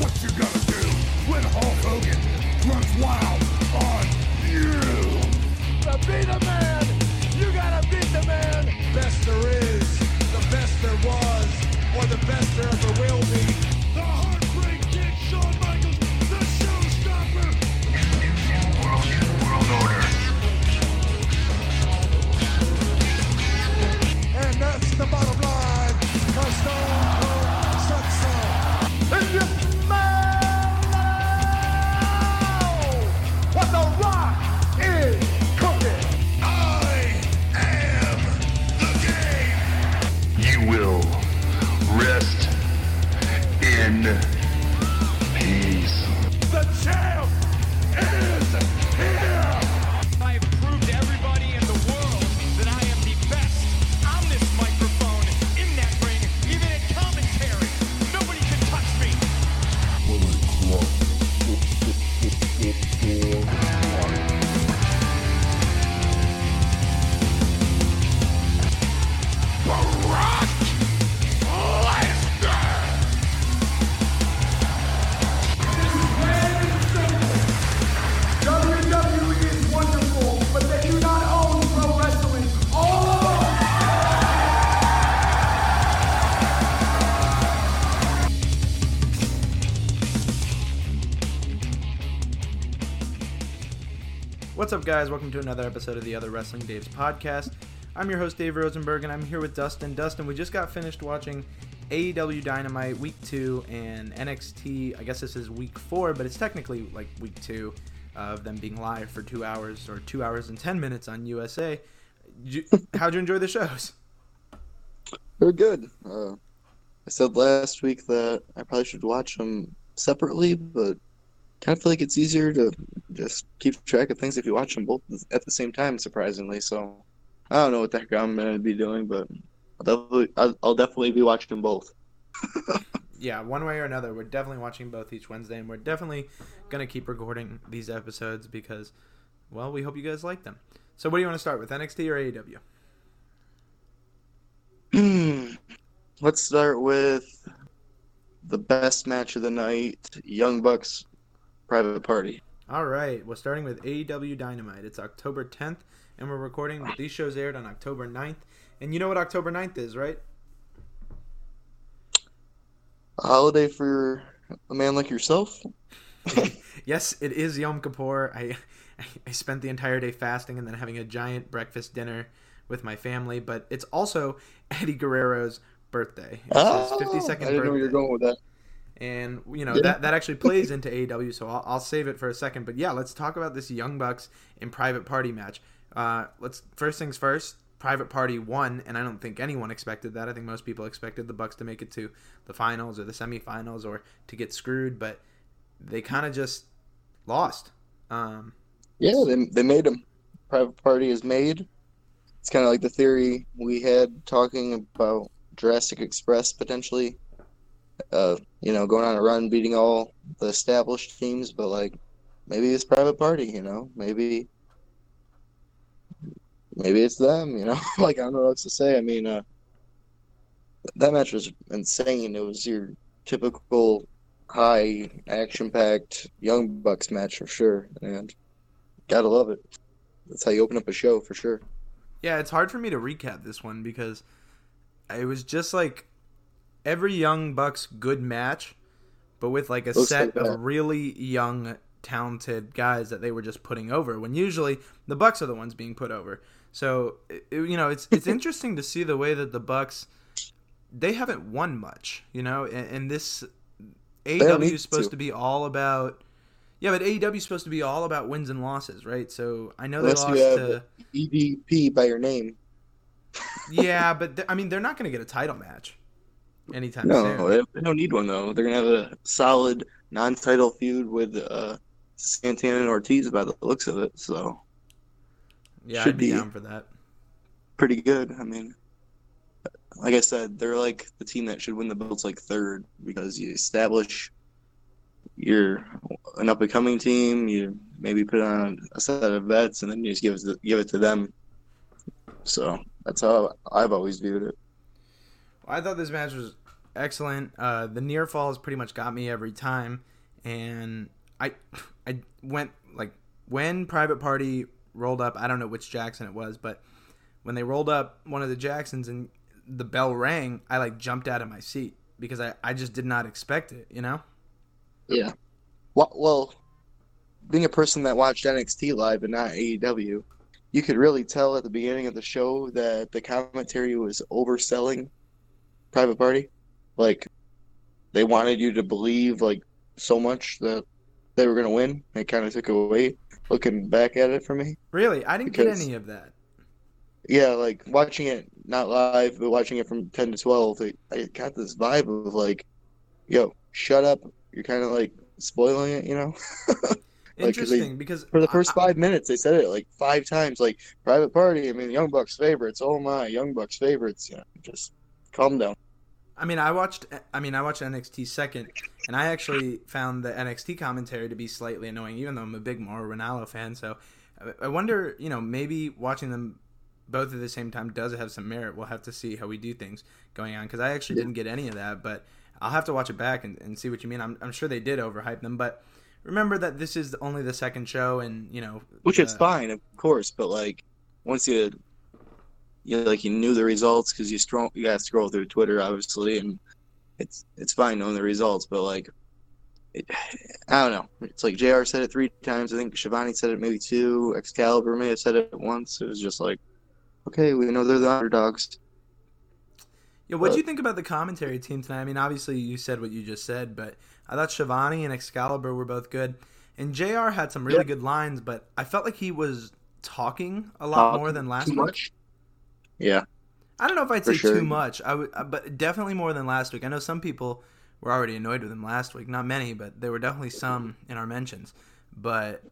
what you gotta do when Hulk Hogan runs wild on you. The man, guys? Welcome to another episode of the Other Wrestling Daves podcast. I'm your host, Dave Rosenberg, and I'm here with Dustin. Dustin, we just got finished watching AEW Dynamite Week 2 and NXT. I guess this is Week 4, but it's technically like Week 2 of them being live for two hours or two hours and 10 minutes on USA. You- How'd you enjoy the shows? They're good. Uh, I said last week that I probably should watch them separately, but of feel like it's easier to just keep track of things if you watch them both at the same time. Surprisingly, so I don't know what the heck I'm gonna be doing, but I'll definitely I'll, I'll definitely be watching them both. yeah, one way or another, we're definitely watching both each Wednesday, and we're definitely gonna keep recording these episodes because, well, we hope you guys like them. So, what do you want to start with, NXT or AEW? Let's start with the best match of the night: Young Bucks, Private Party. All right, we're starting with AEW Dynamite. It's October 10th, and we're recording. But these shows aired on October 9th, and you know what October 9th is, right? A holiday for a man like yourself. yes, it is Yom Kippur. I I spent the entire day fasting and then having a giant breakfast dinner with my family. But it's also Eddie Guerrero's birthday. It's Oh, his 52nd I didn't know where you're going with that. And you know Yeah. that that actually plays into AEW, so I'll, I'll save it for a second. But yeah, let's talk about this Young Bucks in Private Party match. Uh, let's first things first. Private Party won, and I don't think anyone expected that. I think most people expected the Bucks to make it to the finals or the semifinals or to get screwed, but they kind of just lost. Um, Yeah, they they made them. Private Party is made. It's kind of like the theory we had talking about Jurassic Express potentially. Uh, you know, going on a run, beating all the established teams, but like maybe it's Private Party. You know, maybe maybe it's them. You know, like I don't know what else to say. I mean, uh, that match was insane. It was your typical high action packed Young Bucks match for sure, and gotta love it. That's how you open up a show for sure. Yeah, it's hard for me to recap this one because it was just like every Young Bucks good match, but with like a Looks set like of really young, talented guys that they were just putting over. When usually the Bucks are the ones being put over. So it, you know, it's it's interesting to see the way that the Bucks they haven't won much. You know, and, and this AEW is supposed to. to be all about. Yeah, but AEW is supposed to be all about wins and losses, right? So I know they lost you have to. EVP by your name. Yeah, but th- I mean, they're not going to get a title match anytime No, soon. they, they don't need one though. They're gonna have a solid non-title feud with uh, Santana and Ortiz by the looks of it. So Yeah, should I'd be be. down for that. pretty good. I mean, like I said, they're like the team that should win the belts like third because you establish you're an up and coming team. You maybe put on a set of vets, and then you just give it to, give it to them. So that's how I've always viewed it. I thought this match was excellent. Uh, the near falls pretty much got me every time, and I I went like when Private Party rolled up. I don't know which Jackson it was, but when they rolled up one of the Jacksons and the bell rang, I like jumped out of my seat because I I just did not expect it. You know. Yeah. Well, well, being a person that watched NXT live and not AEW, you could really tell at the beginning of the show that the commentary was overselling Private Party. Like, they wanted you to believe like so much that they were going to win. It kind of took away looking back at it for me. Really, I didn't Because- get any of that. Yeah, like watching it not live, but watching it from ten to twelve, it, I got this vibe of like, "Yo, shut up! You're kind of like spoiling it," you know. Like, 'cause they- Interesting because For the first I- I- five minutes, they said it like five times, like "Private Party." I mean, Young Bucks favorites. Oh my, Young Bucks favorites. You know, just calm down. I mean, I watched. I mean, I watched NXT second, and I actually found the NXT commentary to be slightly annoying, even though I'm a big Mauro Ranallo fan. So, I- wonder, you know, maybe watching them both at the same time does have some merit. We'll have to see how we do things going on because I actually didn't get any of that, but I'll have to watch it back and, and see what you mean. I'm, I'm sure they did overhype them, but remember that this is only the second show, and you know, Which is uh, fine, of course, but like once you, you like you knew the results because you scroll, you got to scroll through Twitter, obviously, and it's it's fine knowing the results, but like. It, I don't know. It's like Jr. said it three times. I think Schiavone said it maybe two. Excalibur may have said it once. It was just like, okay, we know they're the underdogs. Yeah, what do you think about the commentary team tonight? I mean, obviously you said what you just said, but I thought Schiavone and Excalibur were both good, and Jr. had some really Yeah. good lines, but I felt like he was talking a lot Uh, more than last Too week. much. Yeah. I don't know if I'd say sure. too much. I would, but definitely more than last week. I know some people were already annoyed with him last week. Not many, but there were definitely some in our mentions. But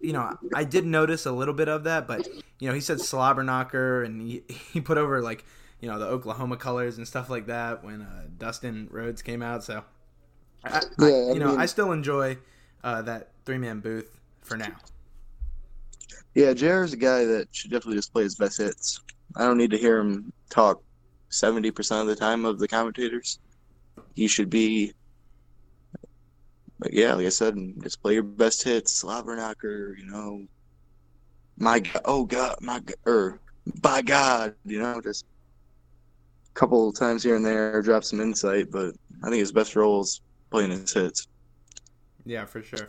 you know, I did notice a little bit of that. But you know, he said slobber knocker, and he he put over like you know the Oklahoma colors and stuff like that when uh, Dustin Rhodes came out. So, I, I, Yeah, I you know, mean- I still enjoy uh, that three man booth for now. Yeah, JR is a guy that should definitely just play his best hits. I don't need to hear him talk 70% of the time of the commentators. He should be, but yeah, like I said, just play your best hits. Slobber knocker, you know. My God, oh God, my God, or by God, you know, just a couple times here and there, drop some insight, but I think his best role is playing his hits. Yeah, for sure.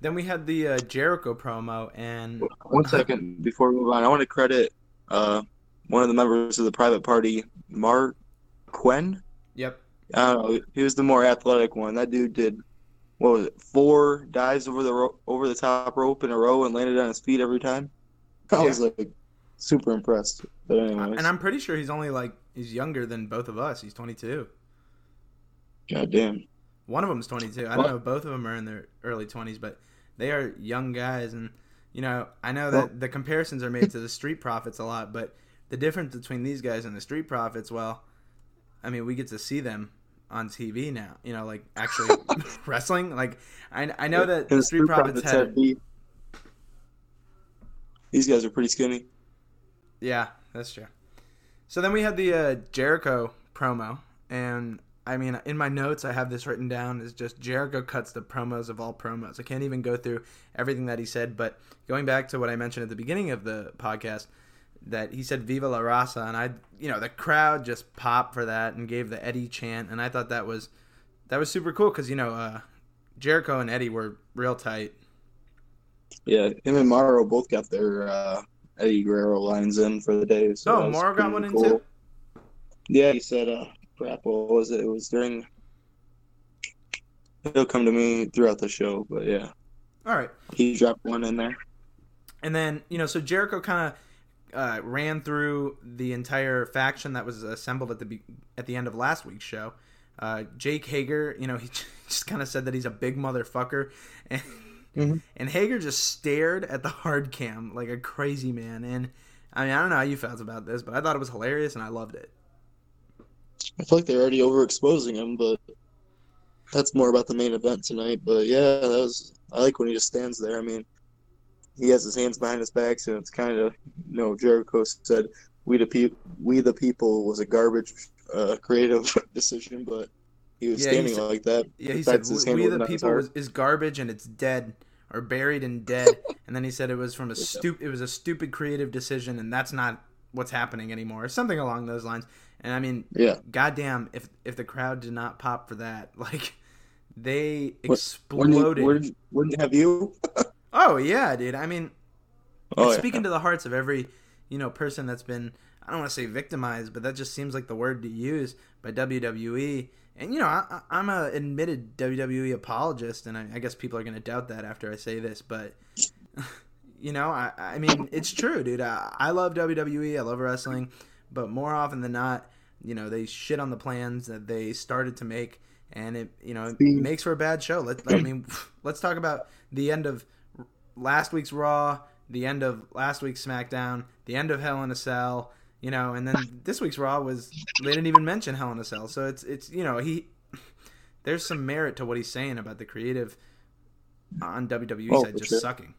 Then we had the uh, Jericho promo, and One second before we move on, I want to credit uh, one of the members of the private party, Marq Quen. yep, I don't know. He was the more athletic one. That dude did what was it? Four dives over the ro- over the top rope in a row and landed on his feet every time. I was like super impressed. But anyways, and I'm pretty sure he's only like he's younger than both of us. He's 22. goddamn. One of them's 22. I don't What? know. Both of them are in their early 20s, but they are young guys. And you know, I know that Well- the comparisons are made to the Street Profits a lot, but the difference between these guys and the Street Profits, well, I mean, we get to see them on TV now. You know, like actually wrestling. Like I, I know that the Street Profits had had. These guys are pretty skinny. Yeah, that's true. So then we had the uh, Jericho promo, and I mean, in my notes, I have this written down as just Jericho cuts the promos of all promos. I can't even go through everything that he said, but going back to what I mentioned at the beginning of the podcast, that he said "Viva la Raza," and I, you know, the crowd just popped for that and gave the Eddie chant, and I thought that was that was super cool because you know uh, Jericho and Eddie were real tight. Yeah, him and Mauro both got their uh, Eddie Guerrero lines in for the day. So Oh, Mauro got one in too? Yeah, he said, uh, crap, what was it? It was during. He'll come to me throughout the show, but yeah, All right. he dropped one in there. And then, you know, so Jericho kind of uh, ran through the entire faction that was assembled at the be- at the end of last week's show. Uh, Jake Hager, you know, he just kind of said that he's a big motherfucker, and Mhm. and Hager just stared at the hard cam like a crazy man. And I mean, I don't know how you felt about this, but I thought it was hilarious and I loved it. I feel like they're already overexposing him, but that's more about the main event tonight. But yeah, that was I like when he just stands there. I mean, he has his hands behind his back, so it's kind of you know Jericho said, "We the pe- we the people" was a garbage uh, creative decision, but he was Yeah, he standing said- like that. Yeah, he said, Besides his "We, we the people was, is garbage and it's dead or buried and dead." and then he said it was from a stupid. It was a stupid creative decision, and that's not what's happening anymore, or something along those lines. And I mean, Yeah. goddamn, if if the crowd did not pop for that, like they exploded. Wouldn't, wouldn't, have you? Oh yeah, dude. I mean, Oh, yeah. speaking to the hearts of every you know person that's been I don't want to say victimized, but that just seems like the word to use by WWE. And you know, I, I'm a admitted WWE apologist, and I, I guess people are going to doubt that after I say this, but you know, I, I mean, it's true, dude. I, I love WWE, I love wrestling, but more often than not, you know, they shit on the plans that they started to make, and it you know it makes for a bad show. Let I mean, let's talk about the end of last week's Raw, the end of last week's SmackDown, the end of Hell in a Cell, you know, and then this week's Raw was they didn't even mention Hell in a Cell. So it's it's you know, he there's some merit to what he's saying about the creative on WWE Oh, side just sure. sucking.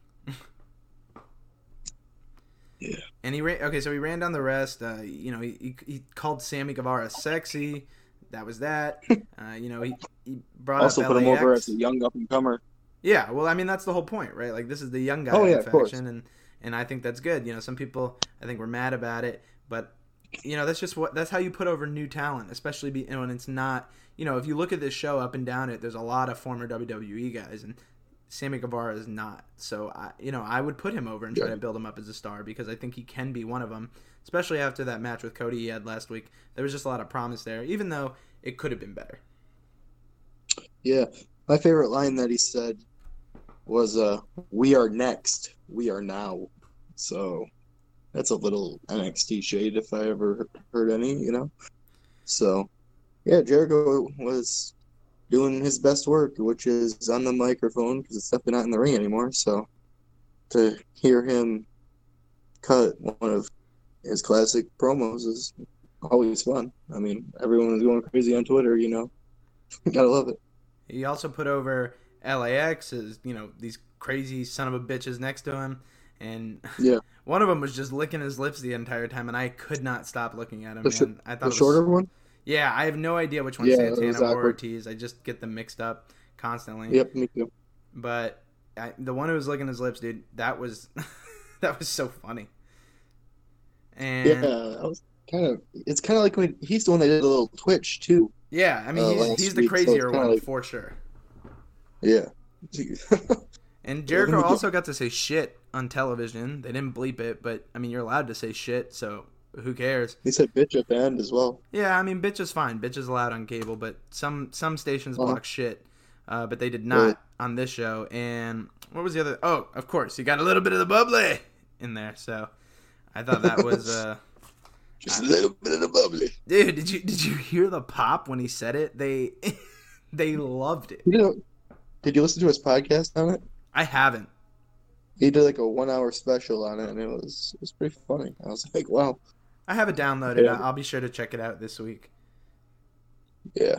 Yeah. And he ran okay, so he ran down the rest. Uh, you know, he, he, he called Sammy Guevara sexy. That was that. Uh, you know, he, he brought Also up put him over as a young up and comer. Yeah, well, I mean that's the whole point, right? Like this is the young guy Oh, yeah, in of course. faction, and and I think that's good. You know, some people I think were mad about it, but you know that's just what that's how you put over new talent, especially be, when it's not. You know, if you look at this show up and down it, there's a lot of former WWE guys, and Sammy Guevara is not. So I, you know, I would put him over and try to build him up as a star because I think he can be one of them, especially after that match with Cody he had last week. There was just a lot of promise there, even though it could have been better. Yeah. My favorite line that he said was uh we are next. We are now. So that's a little NXT shade if I ever heard any, you know. So yeah, Jericho was doing his best work, which is on the microphone because it's definitely not in the ring anymore. So to hear him cut one of his classic promos is always fun. I mean, everyone was going crazy on Twitter, you know. Gotta love it. He also put over LAX as you know these crazy son of a bitches next to him, and Yeah. one of them was just licking his lips the entire time, and I could not stop looking at him. The sh-. I thought The it was, shorter one? Yeah, I have no idea which one's Yeah, Santana or. Ortiz. I just get them mixed up constantly. Yep, me too. But I, the one who was licking his lips, dude, that was that was so funny. And Yeah, I was kind of. It's kind of like when he's the one that did a little Twitch too. Yeah, I mean Uh, he's, he's the week, so it's crazier kinda one like- for sure. Yeah. And Jericho also got to say shit on television. They didn't bleep it, but I mean you're allowed to say shit, so who cares? he said bitch at the end as well. Yeah, I mean bitch is fine. Bitch is allowed on cable, but some some stations Uh-huh. block shit. Uh, but they did not Really? on this show. And what was the other? Oh, of course, you got a little bit of the bubbly in there. So I thought that was uh, Just a little bit of the bubbly. dude. Did you did you hear the pop when he said it? They they loved it. You know, did you listen to his podcast on it? I haven't. He did like a one-hour special on it, and it was it was pretty funny. I was like, wow, I have it downloaded. Yeah. I'll be sure to check it out this week. yeah.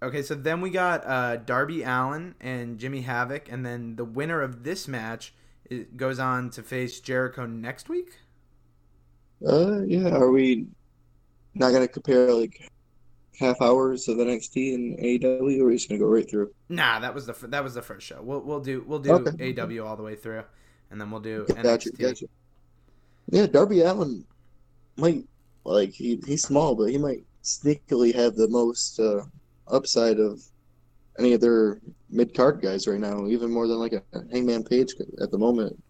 Okay, so then we got uh, Darby Allin and Jimmy Havoc, and then the winner of this match goes on to face Jericho next week. Uh, yeah. Are we not gonna compare like half hours of the NXT and AEW, or are we just gonna go right through? Nah, that was the that was the first show. We'll we'll do we'll do Okay. AW all the way through, and then we'll do Gotcha, NXT. gotcha. Yeah, Darby Allin might like he he's small, but he might sneakily have the most uh, upside of any of their mid card guys right now, even more than like a Hangman Page at the moment.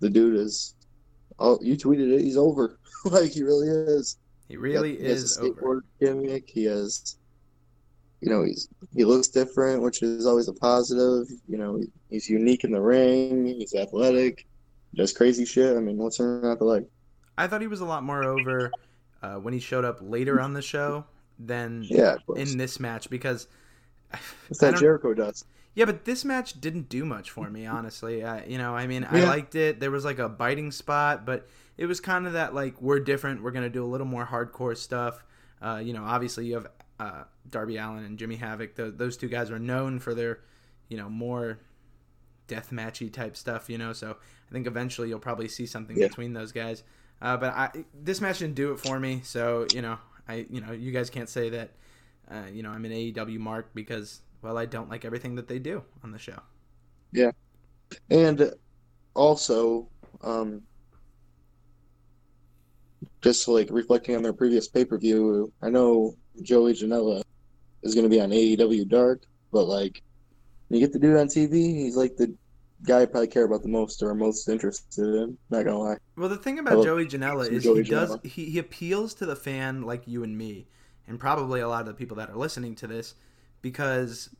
The dude is. Oh, you tweeted it. He's over. like he really is. He really He has is a over. skateboard gimmick. He has. You know, he's he looks different, which is always a positive. You know, he's unique in the ring. He's athletic. Does crazy shit. I mean, what's there not to like? I thought he was a lot more over uh, when he showed up later on the show than Yeah, in this match because That's I Jericho does. Yeah, but this match didn't do much for me, honestly. Uh, you know, I mean, I liked it. There was like a biting spot, but it was kind of that like we're different. We're gonna do a little more hardcore stuff. Uh, you know, obviously you have uh, Darby Allin and Jimmy Havoc. Th those two guys are known for their, you know, more death matchy type stuff. You know, so I think eventually you'll probably see something Yeah. between those guys. Uh, but I this match didn't do it for me. So you know, I you know you guys can't say that uh, you know I'm an AEW mark because well I don't like everything that they do on the show. Yeah, and also, um, just like reflecting on their previous pay per view, I know Joey Janela is going to be on AEW Dark, but like, you get the dude on TV, he's like the guy I probably care about the most or most interested in. Not gonna lie. Well, the thing about Joey Janela is Joey he does he, he appeals to the fan like you and me, and probably a lot of the people that are listening to this, because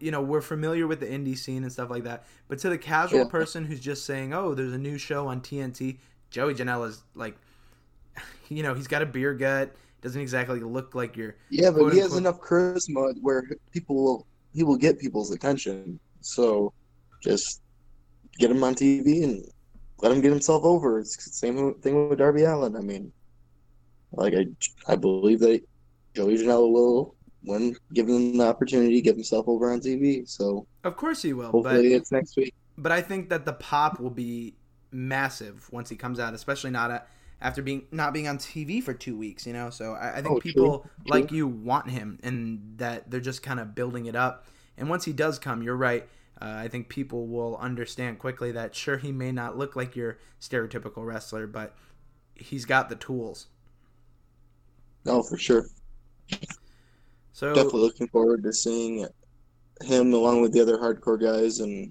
you know we're familiar with the indie scene and stuff like that. But to the casual Yeah. person who's just saying, "Oh, there's a new show on TNT," Joey Janela's like, you know, he's got a beer gut, doesn't exactly look like your Yeah, but he has enough charisma where people will he will get people's attention. So just get him on TV and let him get himself over. It's the same thing with Darby Allin. I mean, like I I believe that Joey Janela will, when given the opportunity, get himself over on TV. So Of course he will, hopefully but it's next week. but I think that the pop will be massive once he comes out, especially not a, after being not being on TV for two weeks. You know, so I, I think Oh, true, people true. like you want him, and that they're just kind of building it up. And once he does come, you're right. Uh, I think people will understand quickly that sure he may not look like your stereotypical wrestler, but he's got the tools. No, for sure. So Definitely looking forward to seeing him along with the other hardcore guys and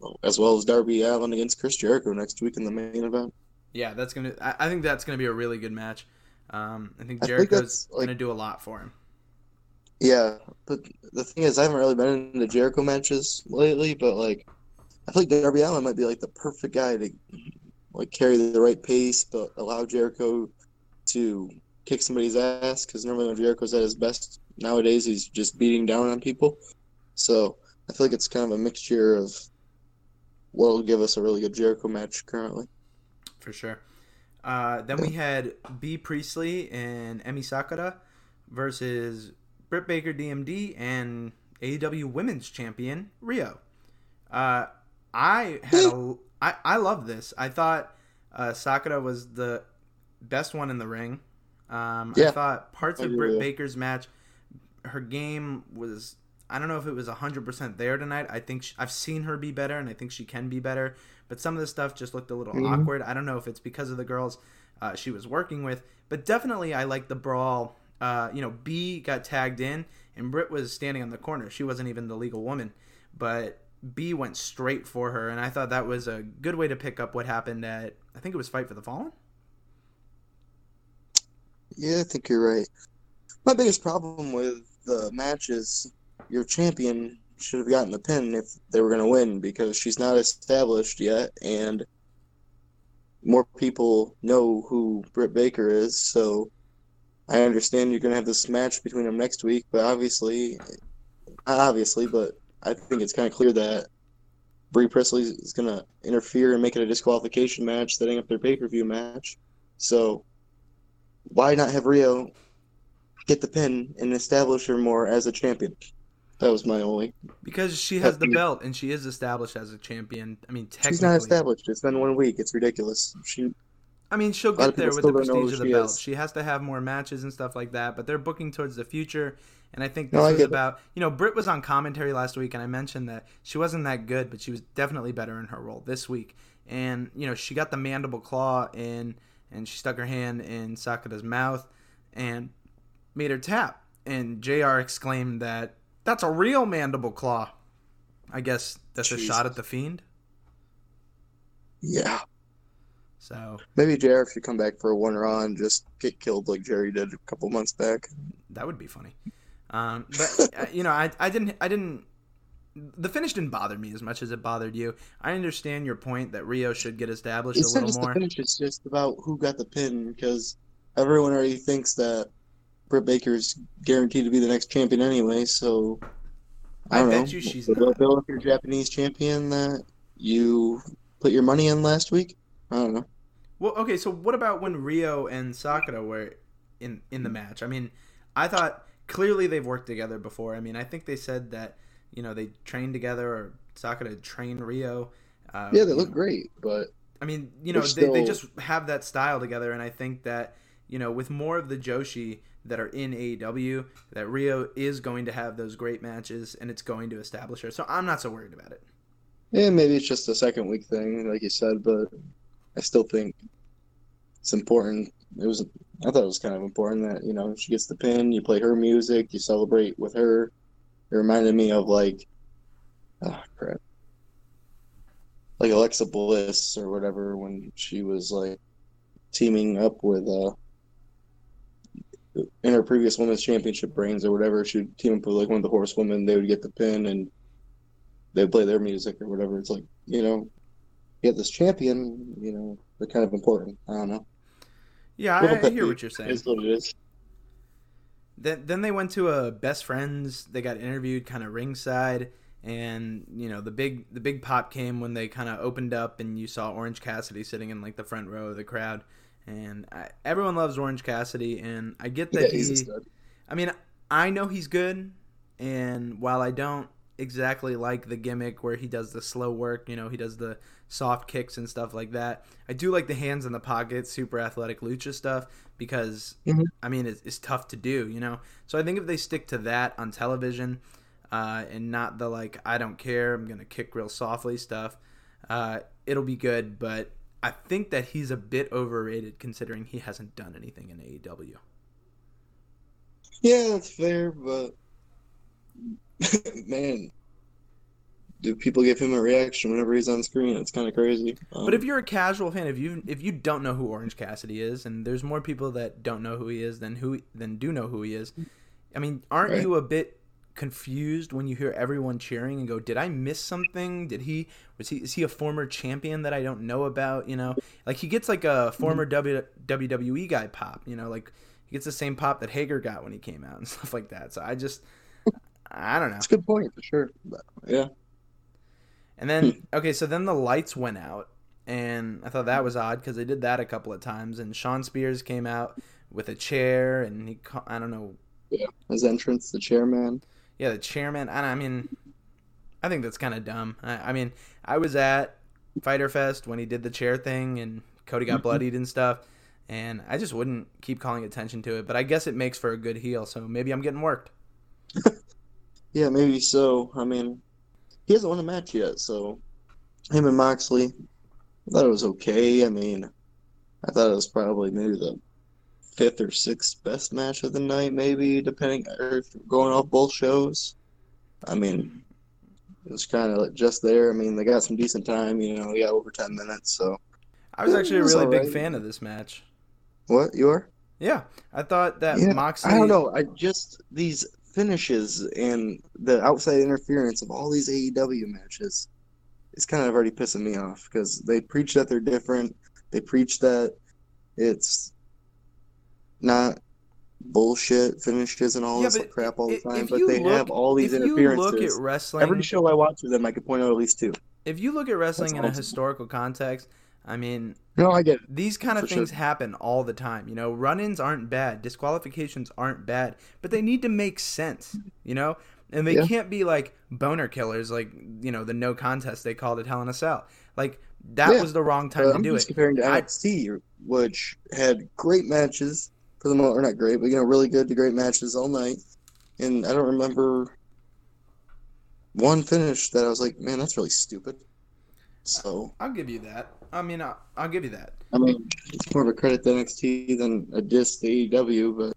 well, as well as Darby Allin against Chris Jericho next week in the main event. yeah, that's gonna. I, I think that's gonna be a really good match. Um, I think I think Jericho's like- gonna do a lot for him. Yeah, but the thing is, I haven't really been into Jericho matches lately, but like, I feel like Darby Allin might be like the perfect guy to like carry the right pace, but allow Jericho to kick somebody's ass. Because normally when Jericho's at his best nowadays, he's just beating down on people. So I feel like it's kind of a mixture of what will give us a really good Jericho match currently. for sure. Uh, then we had Bea Priestley and Emi Sakura versus Britt Baker DMD and AEW Women's Champion Riho. Uh, I had a I I love this. I thought uh, Sakura was the best one in the ring. Um, I thought parts of Britt. Baker's match, her game was. I don't know if it was 100% there tonight. I think sh I've seen her be better, and I think she can be better. But some of the stuff just looked a little Mhm. awkward. I don't know if it's because of the girls uh, she was working with, but definitely I like the brawl. Uh, you know, Bea got tagged in, and Britt was standing on the corner. She wasn't even the legal woman, but Bea went straight for her, and I thought that was a good way to pick up what happened at I think it was Fight for the Fallen. Yeah, I think you're right. My biggest problem with the match is your champion should have gotten the pin if they were going to win because she's not established yet, and more people know who Britt Baker is. So I understand you're going to have this match between them next week, but obviously, obviously, but I think it's kind of clear that Bea Priestley is going to interfere and make it a disqualification match, setting up their pay per view match. So why not have Riho get the pin and establish her more as a champion? That was my only. Because she has the belt and she is established as a champion. I mean, technically, She's not established. It's been one week. It's ridiculous. She I mean, she'll get there with the still don't know prestige of the she belt. is. She has to have more matches and stuff like that, but they're booking towards the future. And I think this No, I was get it. about, you know, Britt was on commentary last week, and I mentioned that she wasn't that good, but she was definitely better in her role this week. And, you know, she got the mandible claw in, and she stuck her hand in Sakura's mouth and made her tap. And JR exclaimed that, that's a real mandible claw. I guess that's a shot at the fiend. yeah. So Maybe JR should come back for a one run, and just get killed like Jerry did a couple months back. That would be funny. Um, but uh, you know, I, I didn't I didn't the finish didn't bother me as much as it bothered you. I understand your point that Riho should get established It's a not little just the more. finish. It's just about who got the pin because everyone already thinks that Britt Baker's guaranteed to be the next champion anyway. So I, I don't bet know. you she's Would not. it Bill, if you're Japanese champion that you put your money in last week? I don't know. Well, okay, so what about when Riho and Sakura were in in the match? I mean, I thought clearly they've worked together before. I mean, I think they said that you know they trained together or Sakura trained Riho. Uh, Yeah, they look know, great, but I mean, you know, they, they just have that style together, and I think that you know, with more of the Joshi that are in AEW, that Riho is going to have those great matches and it's going to establish her. So I'm not so worried about it. Yeah, maybe it's just a second week thing, like you said, but I still think it's important. It was, I thought it was kind of important that you know she gets the pin, you play her music, you celebrate with her. It reminded me of like, oh crap, like Alexa Bliss or whatever when she was like teaming up with uh in her previous women's championship reigns or whatever. She'd team up with like one of the horsewomen. They would get the pin and they would play their music or whatever. It's like you know, get this champion. You know, they're kind of important. I don't know. Yeah, I, I hear what you're saying. Is what it is. Then, then they went to a best friends. They got interviewed kind of ringside, and you know the big the big pop came when they kind of opened up and you saw Orange Cassidy sitting in like the front row of the crowd. And I, everyone loves Orange Cassidy, and I get Yeah, that he's a he. I mean, I know he's good, and while I don't exactly like the gimmick where he does the slow work, you know, he does the soft kicks and stuff like that. I do like the hands in the pocket, super athletic lucha stuff because Mhm. I mean it's, it's tough to do, you know. So I think if they stick to that on television uh, and not the like I don't care, I'm gonna kick real softly stuff, uh, it'll be good. But I think that he's a bit overrated considering he hasn't done anything in AEW. Yeah, that's fair, but man, do people give him a reaction whenever he's on screen? It's kind of crazy. Um, But if you're a casual fan, if you if you don't know who Orange Cassidy is, and there's more people that don't know who he is than who than do know who he is, I mean, aren't Right. you a bit confused when you hear everyone cheering and go, "Did I miss something? Did he was he is he a former champion that I don't know about?" You know, like he gets like a former w, WWE guy pop. You know, like he gets the same pop that Hager got when he came out and stuff like that. So I just I don't know. it's a good point for sure. But, yeah, And then okay, so then the lights went out, and I thought that was odd because they did that a couple of times. And Shawn Spears came out with a chair, and he ca- I don't know, yeah. His entrance, the chairman. yeah, the chairman. And I mean, I think that's kind of dumb. I, I mean, I was at Fyter Fest when he did the chair thing, and Cody got mm-hmm. bloodied and stuff. And I just wouldn't keep calling attention to it, but I guess it makes for a good heel. So maybe I'm getting worked. Yeah, maybe so. I mean, he hasn't won a match yet, so him and Moxley, I thought it was okay. I mean, I thought it was probably maybe the fifth or sixth best match of the night, maybe depending or going off both shows. I mean, it was kind of just there. I mean, they got some decent time. You know, we got over ten minutes. So I was actually a really big alright. fan of this match. what you are? Yeah, I thought that Yeah, Moxley. I don't know. I just these finishes and the outside interference of all these AEW matches is kind of already pissing me off because they preach that they're different. They preach that it's not bullshit finishes and all Yeah, this crap all the time, but they look- have all these if you interferences. look at wrestling, Every show I watch with them, I could point out at least two. if you look at wrestling in a historical context, I mean, No, I get it. these kind of For things sure. happen all the time. You know, run-ins aren't bad, disqualifications aren't bad, but they need to make sense. You know, and they Yeah. can't be like boner killers, like you know the no contest they called it Hell in a Cell. Like that Yeah. was the wrong time Uh, to I'm do just it. comparing to NXT, which had great matches for the most, or not great, but you know, really good to great matches all night. And I don't remember one finish that I was like, man, that's really stupid. So, I'll give you that. I mean, I'll, I'll give you that. I mean, it's more of a credit to NXT than a diss to AEW, but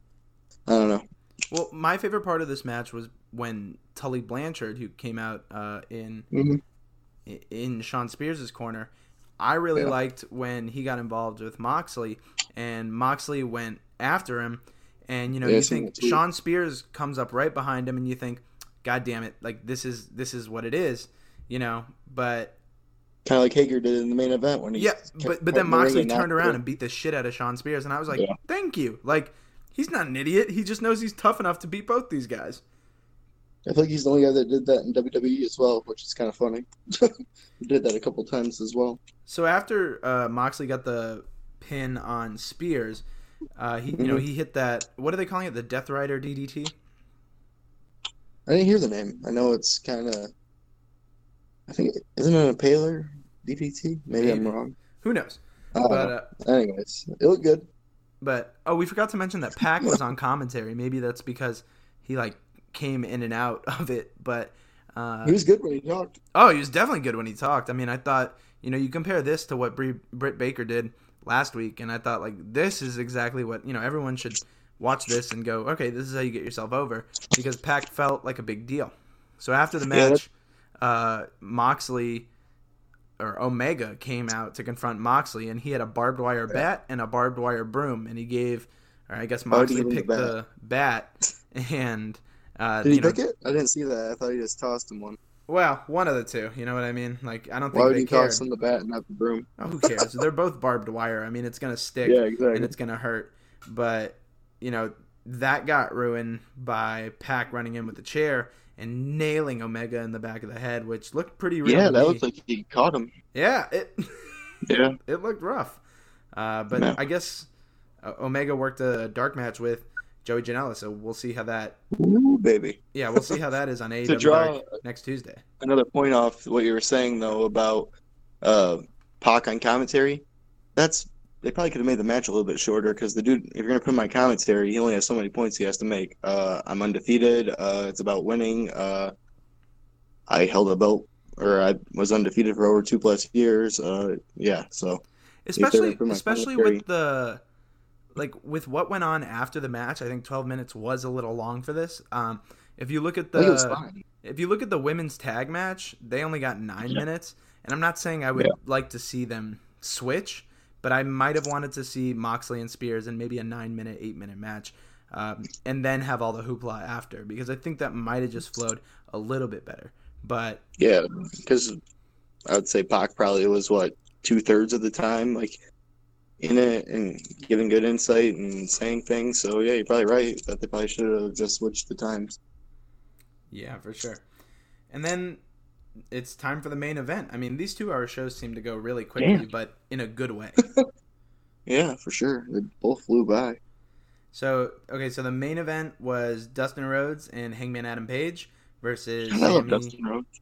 I don't know. Well, my favorite part of this match was when Tully Blanchard, who came out uh, in Mhm. in Shawn Spears' corner, I really Yeah. liked when he got involved with Moxley, and Moxley went after him, and you know Yeah, you think. Shawn Spears comes up right behind him, and you think, God damn it, like this is this is what it is, you know, but Kind of like Hager did in the main event when he yeah, but but then cutting the ring Moxley turned around and beat the shit out of Shawn Spears, and I was like, Yeah. thank you, like. He's not an idiot. He just knows he's tough enough to beat both these guys. I think he's the only guy that did that in WWE as well, which is kind of funny. he did that a couple times as well. So after uh, Moxley got the pin on Spears, uh, he you know Mhm. he hit that. What are they calling it? The Death Rider DDT. I didn't hear the name. I know it's kind of. I think isn't it a Paler DDT? Maybe I'm wrong. Who knows? Don't But uh, Anyways, it looked good. But oh, we forgot to mention that Pac was on commentary. Maybe that's because he like came in and out of it. But uh, He was good when he talked. oh, he was definitely good when he talked. I mean, I thought you know you compare this to what Brie, Britt Baker did last week, and I thought like this is exactly what you know everyone should watch this and go, okay, this is how you get yourself over because Pac felt like a big deal. So after the Yeah, match, uh, Moxley or Omega came out to confront Moxley, and he had a barbed wire bat and a barbed wire broom, and he gave, or I guess Moxley give him the picked the bat, and uh, Did he you know, pick it? I didn't see that. I thought he just tossed him one. well, one of the two. You know what I mean? Like I don't think Why would they he cared. toss him the bat and not the broom? Oh, who cares? They're both barbed wire. I mean, it's gonna stick Yeah, exactly. and it's gonna hurt. But you know that got ruined by Pac running in with the chair and nailing Omega in the back of the head, which looked pretty real. Yeah, that looked like he caught him. yeah, it Yeah. it looked rough. Uh, but. I guess uh, Omega worked a dark match with Joey Janela, so we'll see how that. Ooh, baby. Yeah, we'll see how that is on AEW draw- next Tuesday. Another point off what you were saying though about uh Pac on commentary. That's they probably could have made the match a little bit shorter because the dude, if you're gonna put my on commentary, he only has so many points he has to make. Uh, I'm undefeated. Uh, it's about winning. Uh, I held a belt, or I was undefeated for over two plus years. Uh, yeah, so especially especially with the like with what went on after the match i think 12 minutes was a little long for this um if you look at I think it was the if you look at the women's tag match they only got nine minutes and i'm not saying i would Yeah. like to see them switch but i might have wanted to see moxley and spears in maybe a nine minute eight minute match um, and then have all the hoopla after because i think that might have just flowed a little bit better but Yeah, because I would say Pac probably was what two thirds of the time like in it and giving good insight and saying things. So yeah, you're probably right that they probably should have just switched the times. Yeah, for sure. And then it's time for the main event. I mean, these two hour shows seem to go really quickly, Yeah. but in a good way. Yeah, for sure. They both flew by. so, okay, so the main event was Dustin Rhodes and Hangman Adam Page versus I love Sammy, Dustin Rhodes.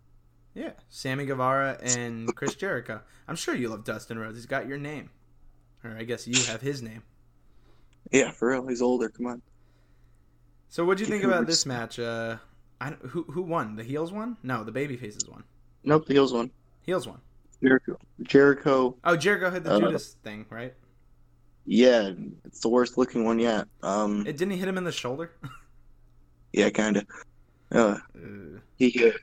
yeah, Sammy Guevara and Chris Jericho. I'm sure you love Dustin Rhodes. He's got your name. Or I guess you have his name. Yeah, for real. He's older. Come on. So what'd you think about this match? Uh I don't, who who won? The heels won? No, the baby faces won. Nope, the heels won. Heels won. Jericho. Jericho. Oh, Jericho hit the Uh, Judas thing, right? Yeah, it's the worst looking one yet. Um, It didn't he hit him in the shoulder. yeah, kind of. Uh, Uh, he hit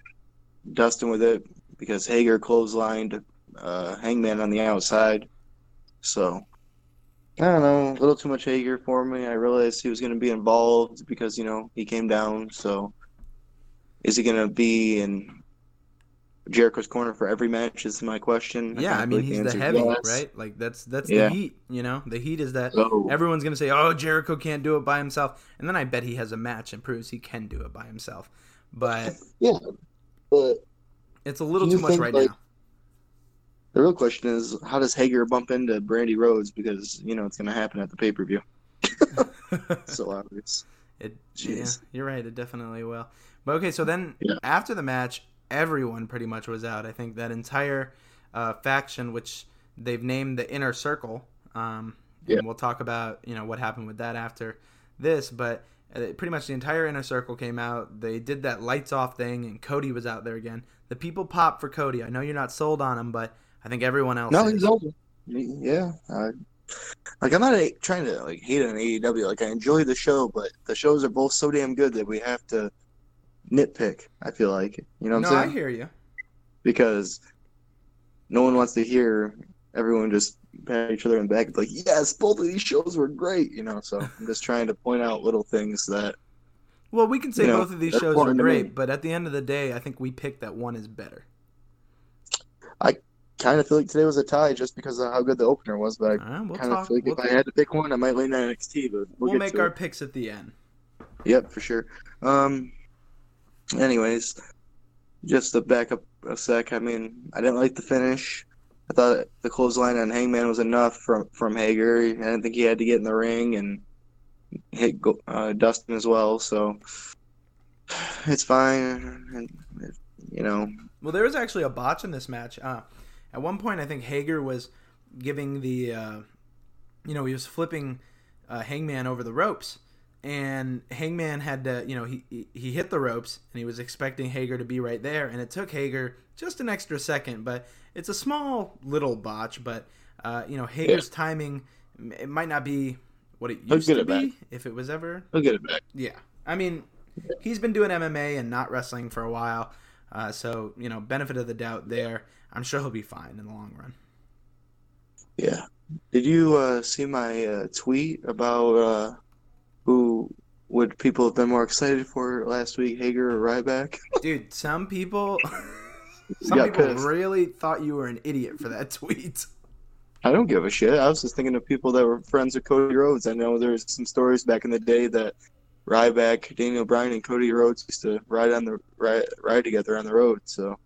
Dustin with it because Hager clotheslined uh, Hangman on the outside. So I don't know, a little too much Hager for me. I realized he was going to be involved because you know he came down. So is he going to be in Jericho's corner for every match? Is my question. Yeah, kinda I mean he's the heavy, yes. right? Like that's that's Yeah. the heat. You know, the heat is that So everyone's gonna say, "Oh, Jericho can't do it by himself," and then I bet he has a match and proves he can do it by himself. But yeah, but it's a little too much think, right like- the real question is, how does Hager bump into Brandi Rhodes? Because you know it's going to happen at the pay per view. now. So obvious. It, yeah, Jeez. you're right. It definitely will. But okay, so then Yeah. after the match, everyone pretty much was out. I think that entire uh, faction, which they've named the Inner Circle, um, Yeah. and we'll talk about you know what happened with that after this. But uh, pretty much the entire Inner Circle came out. They did that lights off thing, and Cody was out there again. The people pop for Cody. I know you're not sold on him, but I think everyone else. No, is. he's older. Yeah, I, like I'm not a, trying to like hate on AEW. Like I enjoy the show, but the shows are both so damn good that we have to nitpick. I feel like you know what No, I'm I hear you. Because no one wants to hear everyone just pat each other in the back. Like, yes, both of these shows were great. You know, so I'm just trying to point out little things that Well, we can say You know, both of these shows are important to me. great, but at the end of the day, I think we picked that one is better. I kind of feel like today was a tie just because of how good the opener was. But I right, we'll kind of feel like we'll if I had to pick one, I might lean on NXT. But we'll, we'll make our it. picks at the end. Yep, for sure. Um, anyways, just to back up a sec, I mean, I didn't like the finish. I thought the clothesline on Hangman was enough from from Hager. I didn't think he had to get in the ring and hit uh, Dustin as well. So it's fine, and you know, Well, there was actually a botch in this match. Uh, at one point, I think Hager was giving the, uh, you know, he was flipping uh, Hangman over the ropes, and Hangman had to, you know, he he- hit the ropes and he was expecting Hager to be right there, and it took Hager just an extra second, but it's a small little botch, but uh, you know Hager's timing it might not be what it used to it be back. if it was ever He'll get it back. yeah, I mean, he's been doing MMA and not wrestling for a while, uh, so you know, benefit of the doubt there. I'm sure he'll be fine in the long run. Yeah. Did you uh, see my uh, tweet about uh, who would people have been more excited for last week, Hager or Ryback? Dude, some people, some people pissed. really thought you were an idiot for that tweet. I don't give a shit. I was just thinking of people that were friends with Cody Rhodes. I know there's some stories back in the day that Ryback, Daniel Bryan, and Cody Rhodes used to ride on the ride, ride together on the road. So